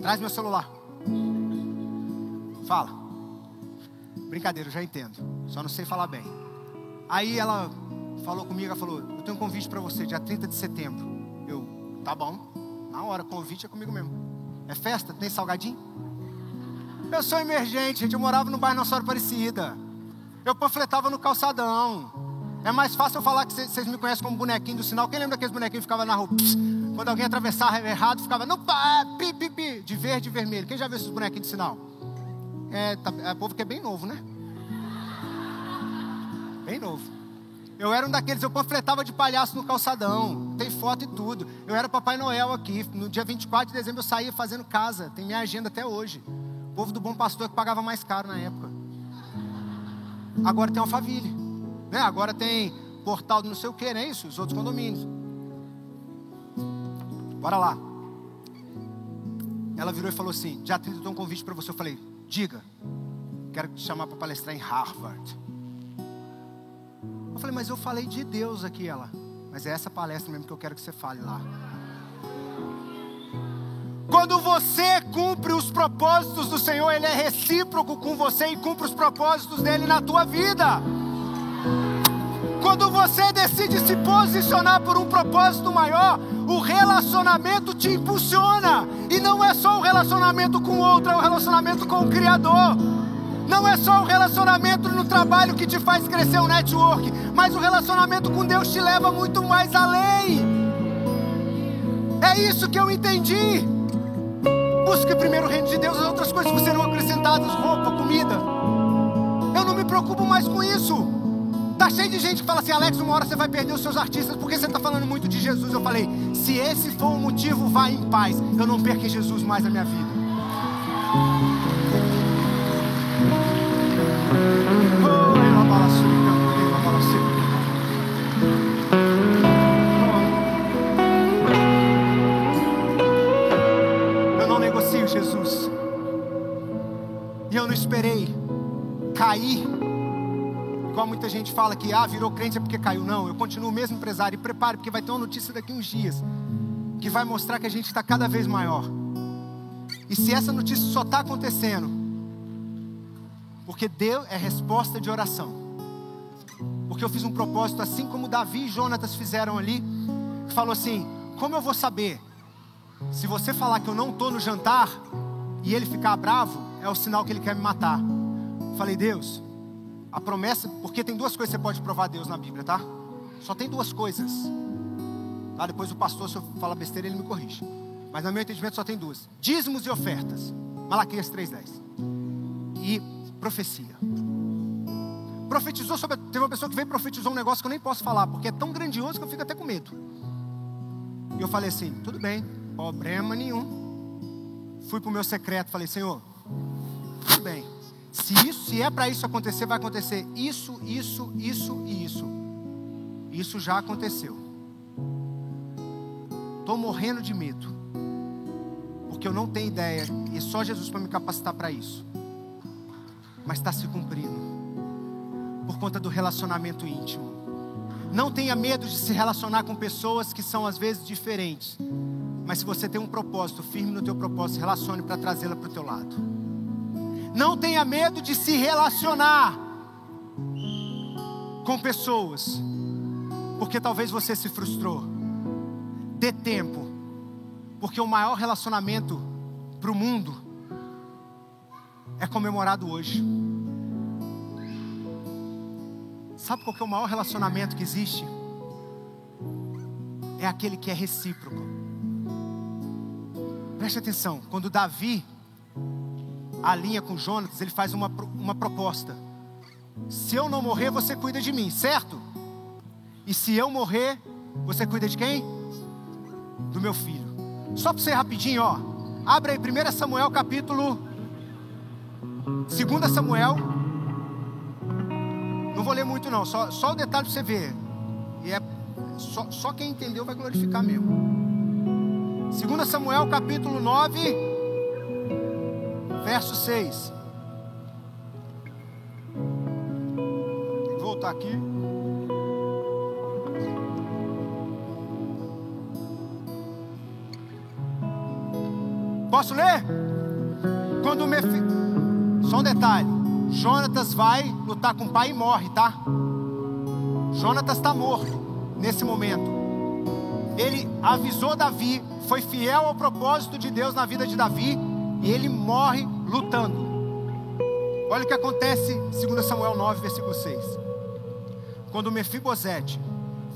Traz meu celular. Fala. Brincadeira, eu já entendo. Só não sei falar bem. Aí ela falou comigo, ela falou: Eu tenho um convite para você, dia 30 de setembro. Eu, tá bom. Na hora, convite é comigo mesmo. É festa? Tem salgadinho? Eu sou emergente, gente. Eu morava no bairro Nossa Senhora Aparecida. Eu panfletava no calçadão. É mais fácil eu falar que vocês me conhecem como bonequinho do sinal. Quem lembra daqueles bonequinhos que ficavam na rua? quando alguém atravessava errado, ficava no pi, pi, pi, de verde e vermelho. Quem já viu esses bonequinhos de sinal? É, tá, é povo que é bem novo, né? Bem novo. Eu era um daqueles, eu panfletava de palhaço no calçadão. Tem foto e tudo. Eu era Papai Noel aqui. No dia 24 de dezembro eu saía fazendo casa. Tem minha agenda até hoje povo do bom pastor que pagava mais caro na época. Agora tem Alphaville. Né? Agora tem portal do não sei o que, não é isso? Os outros condomínios. Bora lá. Ela virou e falou assim: Dia 30 eu tenho um convite para você. Eu falei: Diga, quero te chamar para palestrar em Harvard. Eu falei: Mas eu falei de Deus aqui. Ela, mas é essa palestra mesmo que eu quero que você fale lá. Quando você cumpre os propósitos do Senhor, Ele é recíproco com você e cumpre os propósitos dele na tua vida. Quando você decide se posicionar por um propósito maior, o relacionamento te impulsiona. E não é só o relacionamento com o outro, é o relacionamento com o Criador. Não é só o relacionamento no trabalho que te faz crescer o network, mas o relacionamento com Deus te leva muito mais além. É isso que eu entendi. Busque primeiro o reino de Deus, as outras coisas que serão acrescentadas, roupa, comida. Eu não me preocupo mais com isso. Tá cheio de gente que fala assim, Alex, uma hora você vai perder os seus artistas porque você está falando muito de Jesus. Eu falei, se esse for o motivo, vá em paz. Eu não perco Jesus mais na minha vida. Oh, Jesus. E eu não esperei cair. Igual muita gente fala que ah, virou crente é porque caiu. Não, eu continuo o mesmo empresário. E prepare, porque vai ter uma notícia daqui uns dias que vai mostrar que a gente está cada vez maior. E se essa notícia só está acontecendo, porque Deus é resposta de oração. Porque eu fiz um propósito assim como Davi e Jonatas fizeram ali, que falou assim: como eu vou saber se você falar que eu não estou no jantar e ele ficar bravo, é o sinal que ele quer me matar. Falei, Deus, a promessa, porque tem duas coisas que você pode provar Deus na Bíblia, tá? Só tem duas coisas. Tá? Depois o pastor, se eu falar besteira, ele me corrige. Mas no meu entendimento só tem duas: dízimos e ofertas. Malaquias 3,10. E profecia. profetizou sobre. Teve uma pessoa que veio e profetizou um negócio que eu nem posso falar, porque é tão grandioso que eu fico até com medo. E eu falei assim: tudo bem, problema nenhum. Fui para o meu secreto, falei: Senhor, tudo bem. Se, isso, se é para isso acontecer, vai acontecer isso, isso, isso e isso. Isso já aconteceu. Estou morrendo de medo. Porque eu não tenho ideia. E só Jesus para me capacitar para isso. Mas está se cumprindo. Por conta do relacionamento íntimo. Não tenha medo de se relacionar com pessoas que são às vezes diferentes. Mas se você tem um propósito, firme no teu propósito, relacione para trazê-la para o teu lado. Não tenha medo de se relacionar com pessoas, porque talvez você se frustrou. Dê tempo, porque o maior relacionamento para o mundo é comemorado hoje. Sabe qual é o maior relacionamento que existe? É aquele que é recíproco. Preste atenção, quando Davi alinha com Jonas, ele faz uma, uma proposta. Se eu não morrer, você cuida de mim, certo? E se eu morrer, você cuida de quem? Do meu filho. Só para você rapidinho, ó. Abre aí 1 Samuel capítulo 2 Samuel. Não vou ler muito não, só, só o detalhe para você ver. E é só, só quem entendeu vai glorificar mesmo. 2 Samuel capítulo 9 verso 6. Vou voltar aqui. Posso ler? Quando o Mefi... Só um detalhe. Jonatas vai lutar com o pai e morre, tá? Jonatas está morto nesse momento. Ele avisou Davi, foi fiel ao propósito de Deus na vida de Davi, e ele morre lutando. Olha o que acontece, 2 Samuel 9, versículo 6. Quando Mefibosete,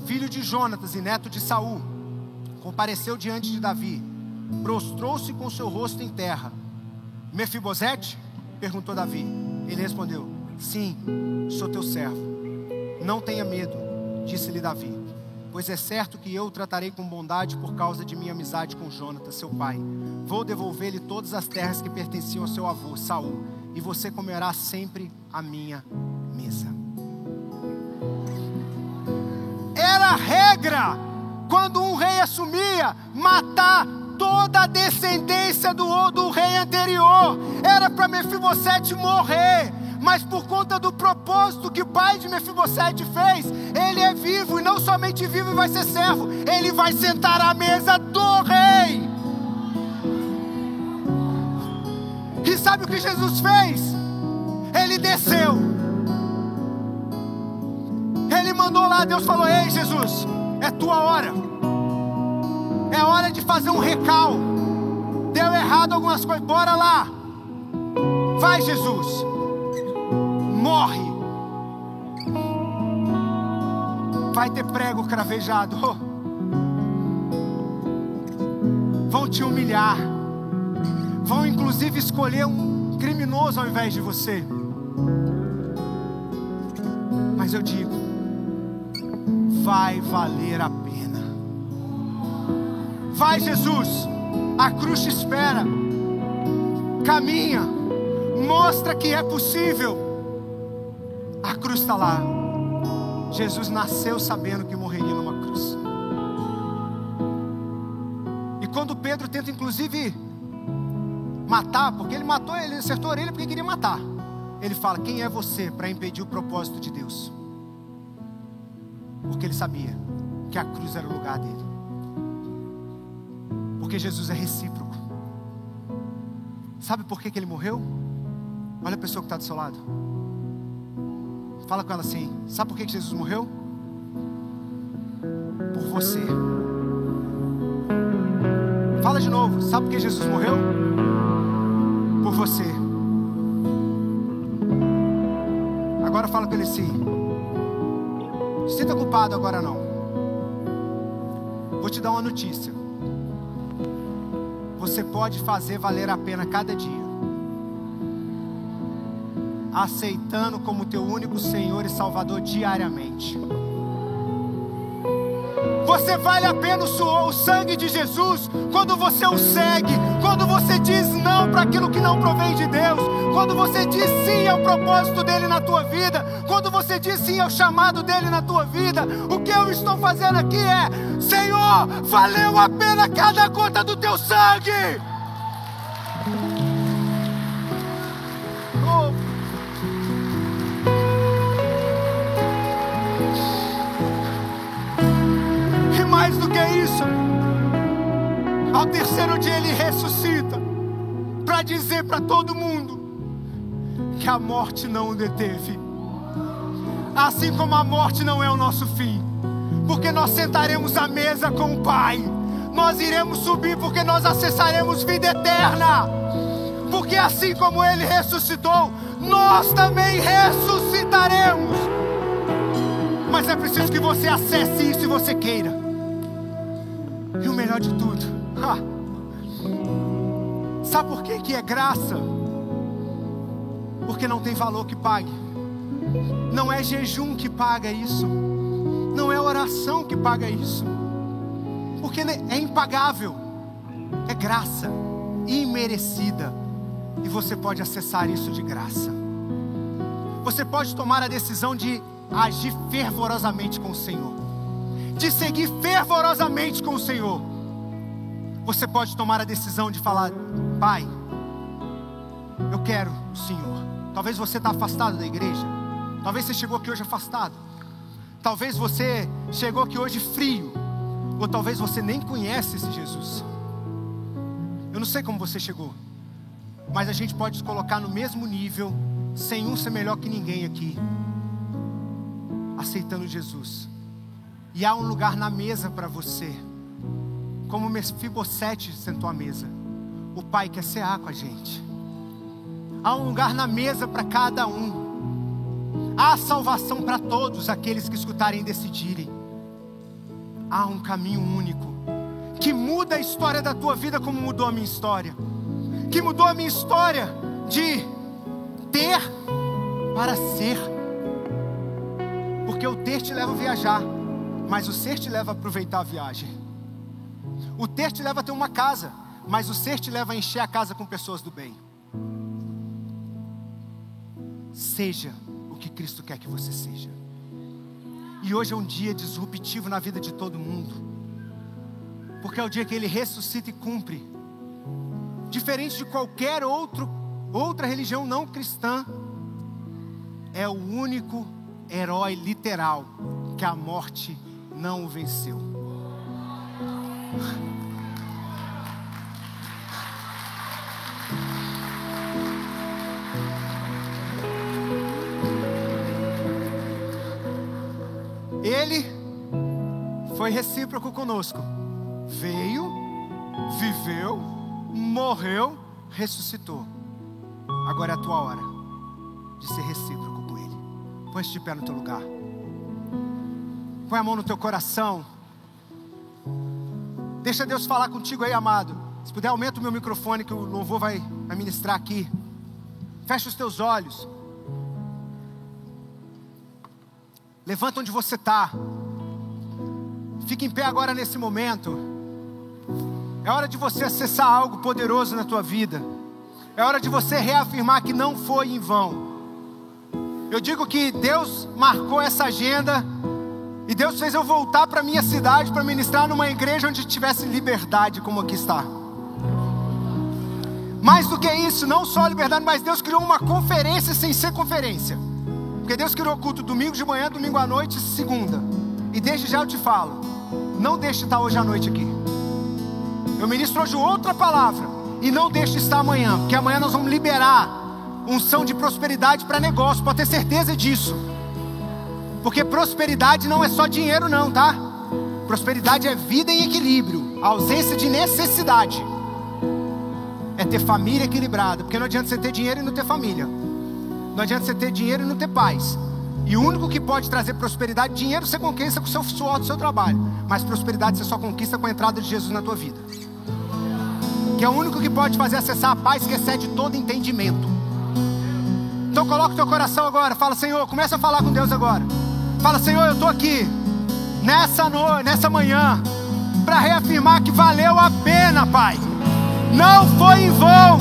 filho de Jonatas e neto de Saul, compareceu diante de Davi, prostrou-se com seu rosto em terra. Mefibosete? perguntou Davi. Ele respondeu: Sim, sou teu servo. Não tenha medo, disse-lhe Davi pois é certo que eu o tratarei com bondade por causa de minha amizade com Jonatas, seu pai. Vou devolver-lhe todas as terras que pertenciam ao seu avô, Saul, e você comerá sempre a minha mesa. Era regra quando um rei assumia matar toda a descendência do, do rei anterior. Era para Mefibosete morrer mas por conta do propósito que o pai de Mefibosete fez, ele é vivo e não somente vivo e vai ser servo, ele vai sentar à mesa do sabe o que Jesus fez? Ele desceu. Ele mandou lá, Deus falou: Ei, Jesus, é tua hora. É hora de fazer um recal. Deu errado algumas coisas, bora lá. Vai, Jesus morre. Vai ter prego cravejado. Vão te humilhar. Vão inclusive escolher um criminoso ao invés de você. Mas eu digo, vai valer a pena. Vai, Jesus, a cruz te espera. Caminha, mostra que é possível a cruz está lá. Jesus nasceu sabendo que morreria numa cruz. E quando Pedro tenta, inclusive, matar, porque ele matou, ele acertou a orelha porque queria matar. Ele fala: Quem é você para impedir o propósito de Deus? Porque ele sabia que a cruz era o lugar dele. Porque Jesus é recíproco. Sabe por que, que ele morreu? Olha a pessoa que está do seu lado. Fala com ela assim: Sabe por que Jesus morreu? Por você. Fala de novo: Sabe por que Jesus morreu? Por você. Agora fala com ele assim: Sinta culpado agora não. Vou te dar uma notícia. Você pode fazer valer a pena cada dia. aceitando como teu único Senhor e Salvador diariamente. Você vale a pena o sangue de Jesus quando você o segue, quando você diz não para aquilo que não provém de Deus, quando você diz sim ao propósito dele na tua vida, quando você diz sim ao chamado dele na tua vida. O que eu estou fazendo aqui é: Senhor, valeu a pena cada gota do teu sangue. Terceiro dia ele ressuscita para dizer para todo mundo que a morte não o deteve. Assim como a morte não é o nosso fim, porque nós sentaremos à mesa com o Pai. Nós iremos subir porque nós acessaremos vida eterna. Porque assim como ele ressuscitou, nós também ressuscitaremos. Mas é preciso que você acesse isso e você queira. E o melhor de tudo, Sabe por que, que é graça? Porque não tem valor que pague. Não é jejum que paga isso. Não é oração que paga isso. Porque é impagável. É graça imerecida. E você pode acessar isso de graça. Você pode tomar a decisão de agir fervorosamente com o Senhor. De seguir fervorosamente com o Senhor você pode tomar a decisão de falar: Pai, eu quero o Senhor. Talvez você está afastado da igreja. Talvez você chegou aqui hoje afastado. Talvez você chegou aqui hoje frio. Ou talvez você nem conhece esse Jesus. Eu não sei como você chegou. Mas a gente pode se colocar no mesmo nível, sem um ser melhor que ninguém aqui. Aceitando Jesus. E há um lugar na mesa para você como Mefibosete sentou à mesa. O Pai quer cear com a gente. Há um lugar na mesa para cada um. Há salvação para todos aqueles que escutarem e decidirem. Há um caminho único que muda a história da tua vida como mudou a minha história. Que mudou a minha história de ter para ser. Porque o ter te leva a viajar, mas o ser te leva a aproveitar a viagem. O ter te leva a ter uma casa, mas o ser te leva a encher a casa com pessoas do bem. Seja o que Cristo quer que você seja. E hoje é um dia disruptivo na vida de todo mundo, porque é o dia que Ele ressuscita e cumpre. Diferente de qualquer outro, outra religião não cristã, é o único herói literal que a morte não o venceu. Ele foi recíproco conosco. Veio, viveu, morreu, ressuscitou. Agora é a tua hora de ser recíproco com Ele. Põe de pé no teu lugar. Põe a mão no teu coração. Deixa Deus falar contigo aí, amado. Se puder, aumenta o meu microfone que o louvor vai, ministrar aqui. Fecha os teus olhos. Levanta onde você está. Fique em pé agora nesse momento. É hora de você acessar algo poderoso na tua vida. É hora de você reafirmar que não foi em vão. Eu digo que Deus marcou essa agenda e Deus fez eu voltar para minha cidade para ministrar numa igreja onde tivesse liberdade, como aqui está. Mais do que isso, não só liberdade, mas Deus criou uma conferência sem ser conferência. Porque Deus criou culto domingo de manhã, domingo à noite, segunda. E desde já eu te falo, não deixe estar hoje à noite aqui. Eu ministro hoje outra palavra e não deixe estar amanhã, porque amanhã nós vamos liberar unção de prosperidade para negócio, pode ter certeza disso. Porque prosperidade não é só dinheiro, não, tá? Prosperidade é vida em equilíbrio, ausência de necessidade. É ter família equilibrada, porque não adianta você ter dinheiro e não ter família. Não adianta você ter dinheiro e não ter paz. E o único que pode trazer prosperidade, dinheiro você conquista com o seu suor do seu trabalho, mas prosperidade você só conquista com a entrada de Jesus na tua vida. Que é o único que pode fazer acessar a paz que excede todo entendimento. Então coloca o teu coração agora. Fala, Senhor, começa a falar com Deus agora. Fala, Senhor, eu estou aqui nessa noite, nessa manhã, para reafirmar que valeu a pena, Pai. Não foi em vão.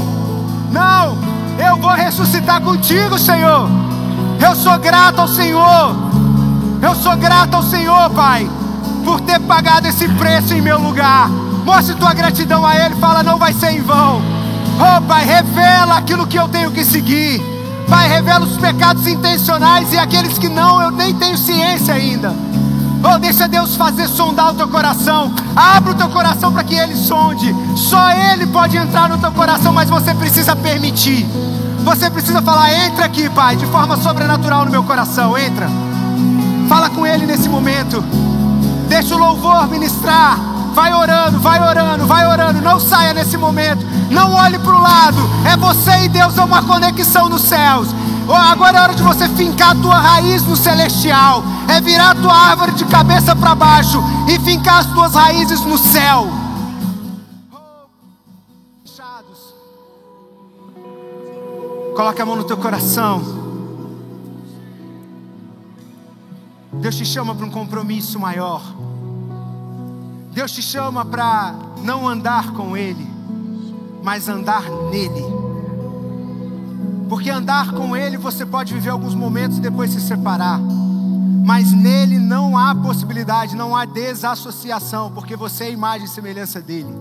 Não, eu vou ressuscitar contigo, Senhor. Eu sou grato ao Senhor. Eu sou grato ao Senhor, Pai, por ter pagado esse preço em meu lugar. Mostre tua gratidão a Ele. Fala, não vai ser em vão. Oh, Pai, revela aquilo que eu tenho que seguir. Pai, revela os pecados intencionais e aqueles que não, eu nem tenho ciência ainda. Oh, deixa Deus fazer sondar o teu coração. Abra o teu coração para que Ele sonde. Só Ele pode entrar no teu coração, mas você precisa permitir. Você precisa falar: entra aqui, Pai, de forma sobrenatural no meu coração. Entra. Fala com Ele nesse momento. Deixa o louvor ministrar. Vai orando, vai orando, vai orando. Não saia nesse momento. Não olhe para o lado. É você e Deus, é uma conexão nos céus. Agora é hora de você fincar a tua raiz no celestial. É virar a tua árvore de cabeça para baixo e fincar as tuas raízes no céu. Coloque a mão no teu coração. Deus te chama para um compromisso maior. Deus te chama para não andar com Ele, mas andar nele. Porque andar com Ele você pode viver alguns momentos e depois se separar. Mas nele não há possibilidade, não há desassociação, porque você é imagem e semelhança dele.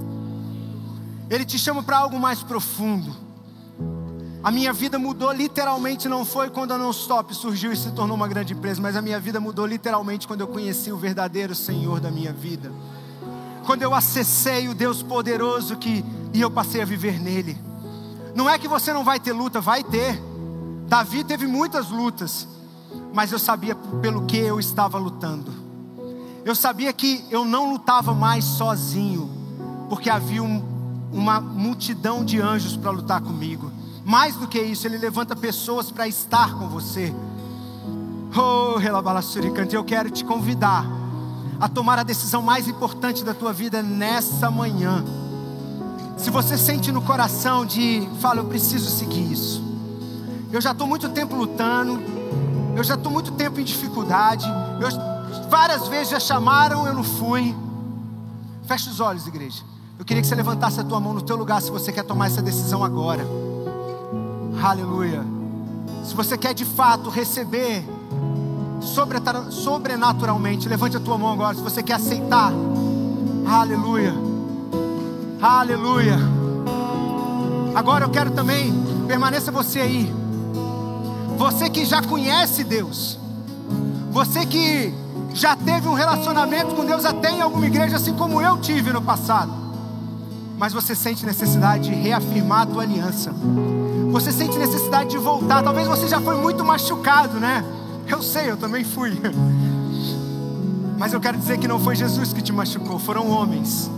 Ele te chama para algo mais profundo. A minha vida mudou literalmente, não foi quando a Non-Stop surgiu e se tornou uma grande empresa, mas a minha vida mudou literalmente quando eu conheci o verdadeiro Senhor da minha vida. Quando eu acessei o Deus poderoso que e eu passei a viver nele. Não é que você não vai ter luta, vai ter. Davi teve muitas lutas, mas eu sabia pelo que eu estava lutando. Eu sabia que eu não lutava mais sozinho, porque havia um, uma multidão de anjos para lutar comigo. Mais do que isso, Ele levanta pessoas para estar com você. Oh, Relabalasuricante, eu quero te convidar a tomar a decisão mais importante da tua vida nessa manhã. Se você sente no coração de, fala, eu preciso seguir isso. Eu já estou muito tempo lutando, eu já estou muito tempo em dificuldade. Eu, várias vezes já chamaram, eu não fui. Feche os olhos, igreja. Eu queria que você levantasse a tua mão no teu lugar se você quer tomar essa decisão agora. Aleluia. Se você quer de fato receber sobrenaturalmente, levante a tua mão agora. Se você quer aceitar, aleluia, aleluia. Agora eu quero também, permaneça você aí. Você que já conhece Deus, você que já teve um relacionamento com Deus até em alguma igreja, assim como eu tive no passado, mas você sente necessidade de reafirmar a tua aliança você sente necessidade de voltar. Talvez você já foi muito machucado, né? Eu sei, eu também fui. Mas eu quero dizer que não foi Jesus que te machucou, foram homens.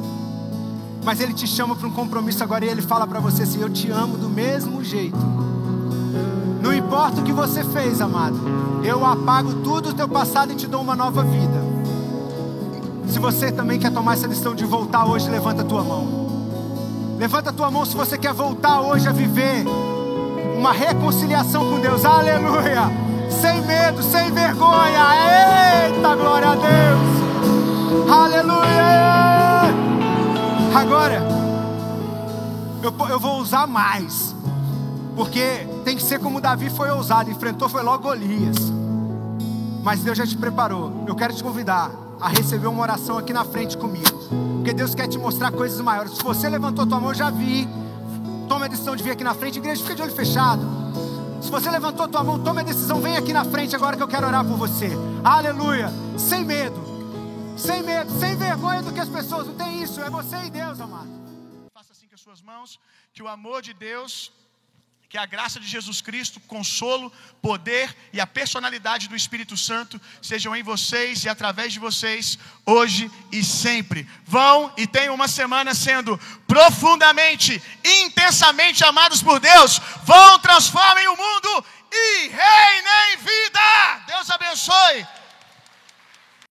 Mas Ele te chama para um compromisso agora e Ele fala para você assim: Eu te amo do mesmo jeito. Não importa o que você fez, amado, eu apago tudo o teu passado e te dou uma nova vida. Se você também quer tomar essa decisão de voltar hoje, levanta a tua mão. Levanta a tua mão se você quer voltar hoje a viver uma reconciliação com Deus. Aleluia! Sem medo, sem vergonha. Eita, glória a Deus! Aleluia! Agora, eu, eu vou usar mais, porque tem que ser como Davi foi ousado, enfrentou foi logo Golias. Mas Deus já te preparou. Eu quero te convidar a receber uma oração aqui na frente comigo. Porque Deus quer te mostrar coisas maiores. Se você levantou tua mão, eu já vi tome a decisão de vir aqui na frente. Igreja, fica de olho fechado. Se você levantou tua mão, tome a decisão, vem aqui na frente agora que eu quero orar por você. Aleluia. Sem medo. Sem medo, sem vergonha do que as pessoas. Não tem isso. É você e Deus, amado. Faça assim com as suas mãos. Que o amor de Deus que a graça de Jesus Cristo, consolo, poder e a personalidade do Espírito Santo sejam em vocês e através de vocês, hoje e sempre. Vão e tenham uma semana sendo profundamente, intensamente amados por Deus. Vão, transformem o mundo e reinem vida. Deus abençoe.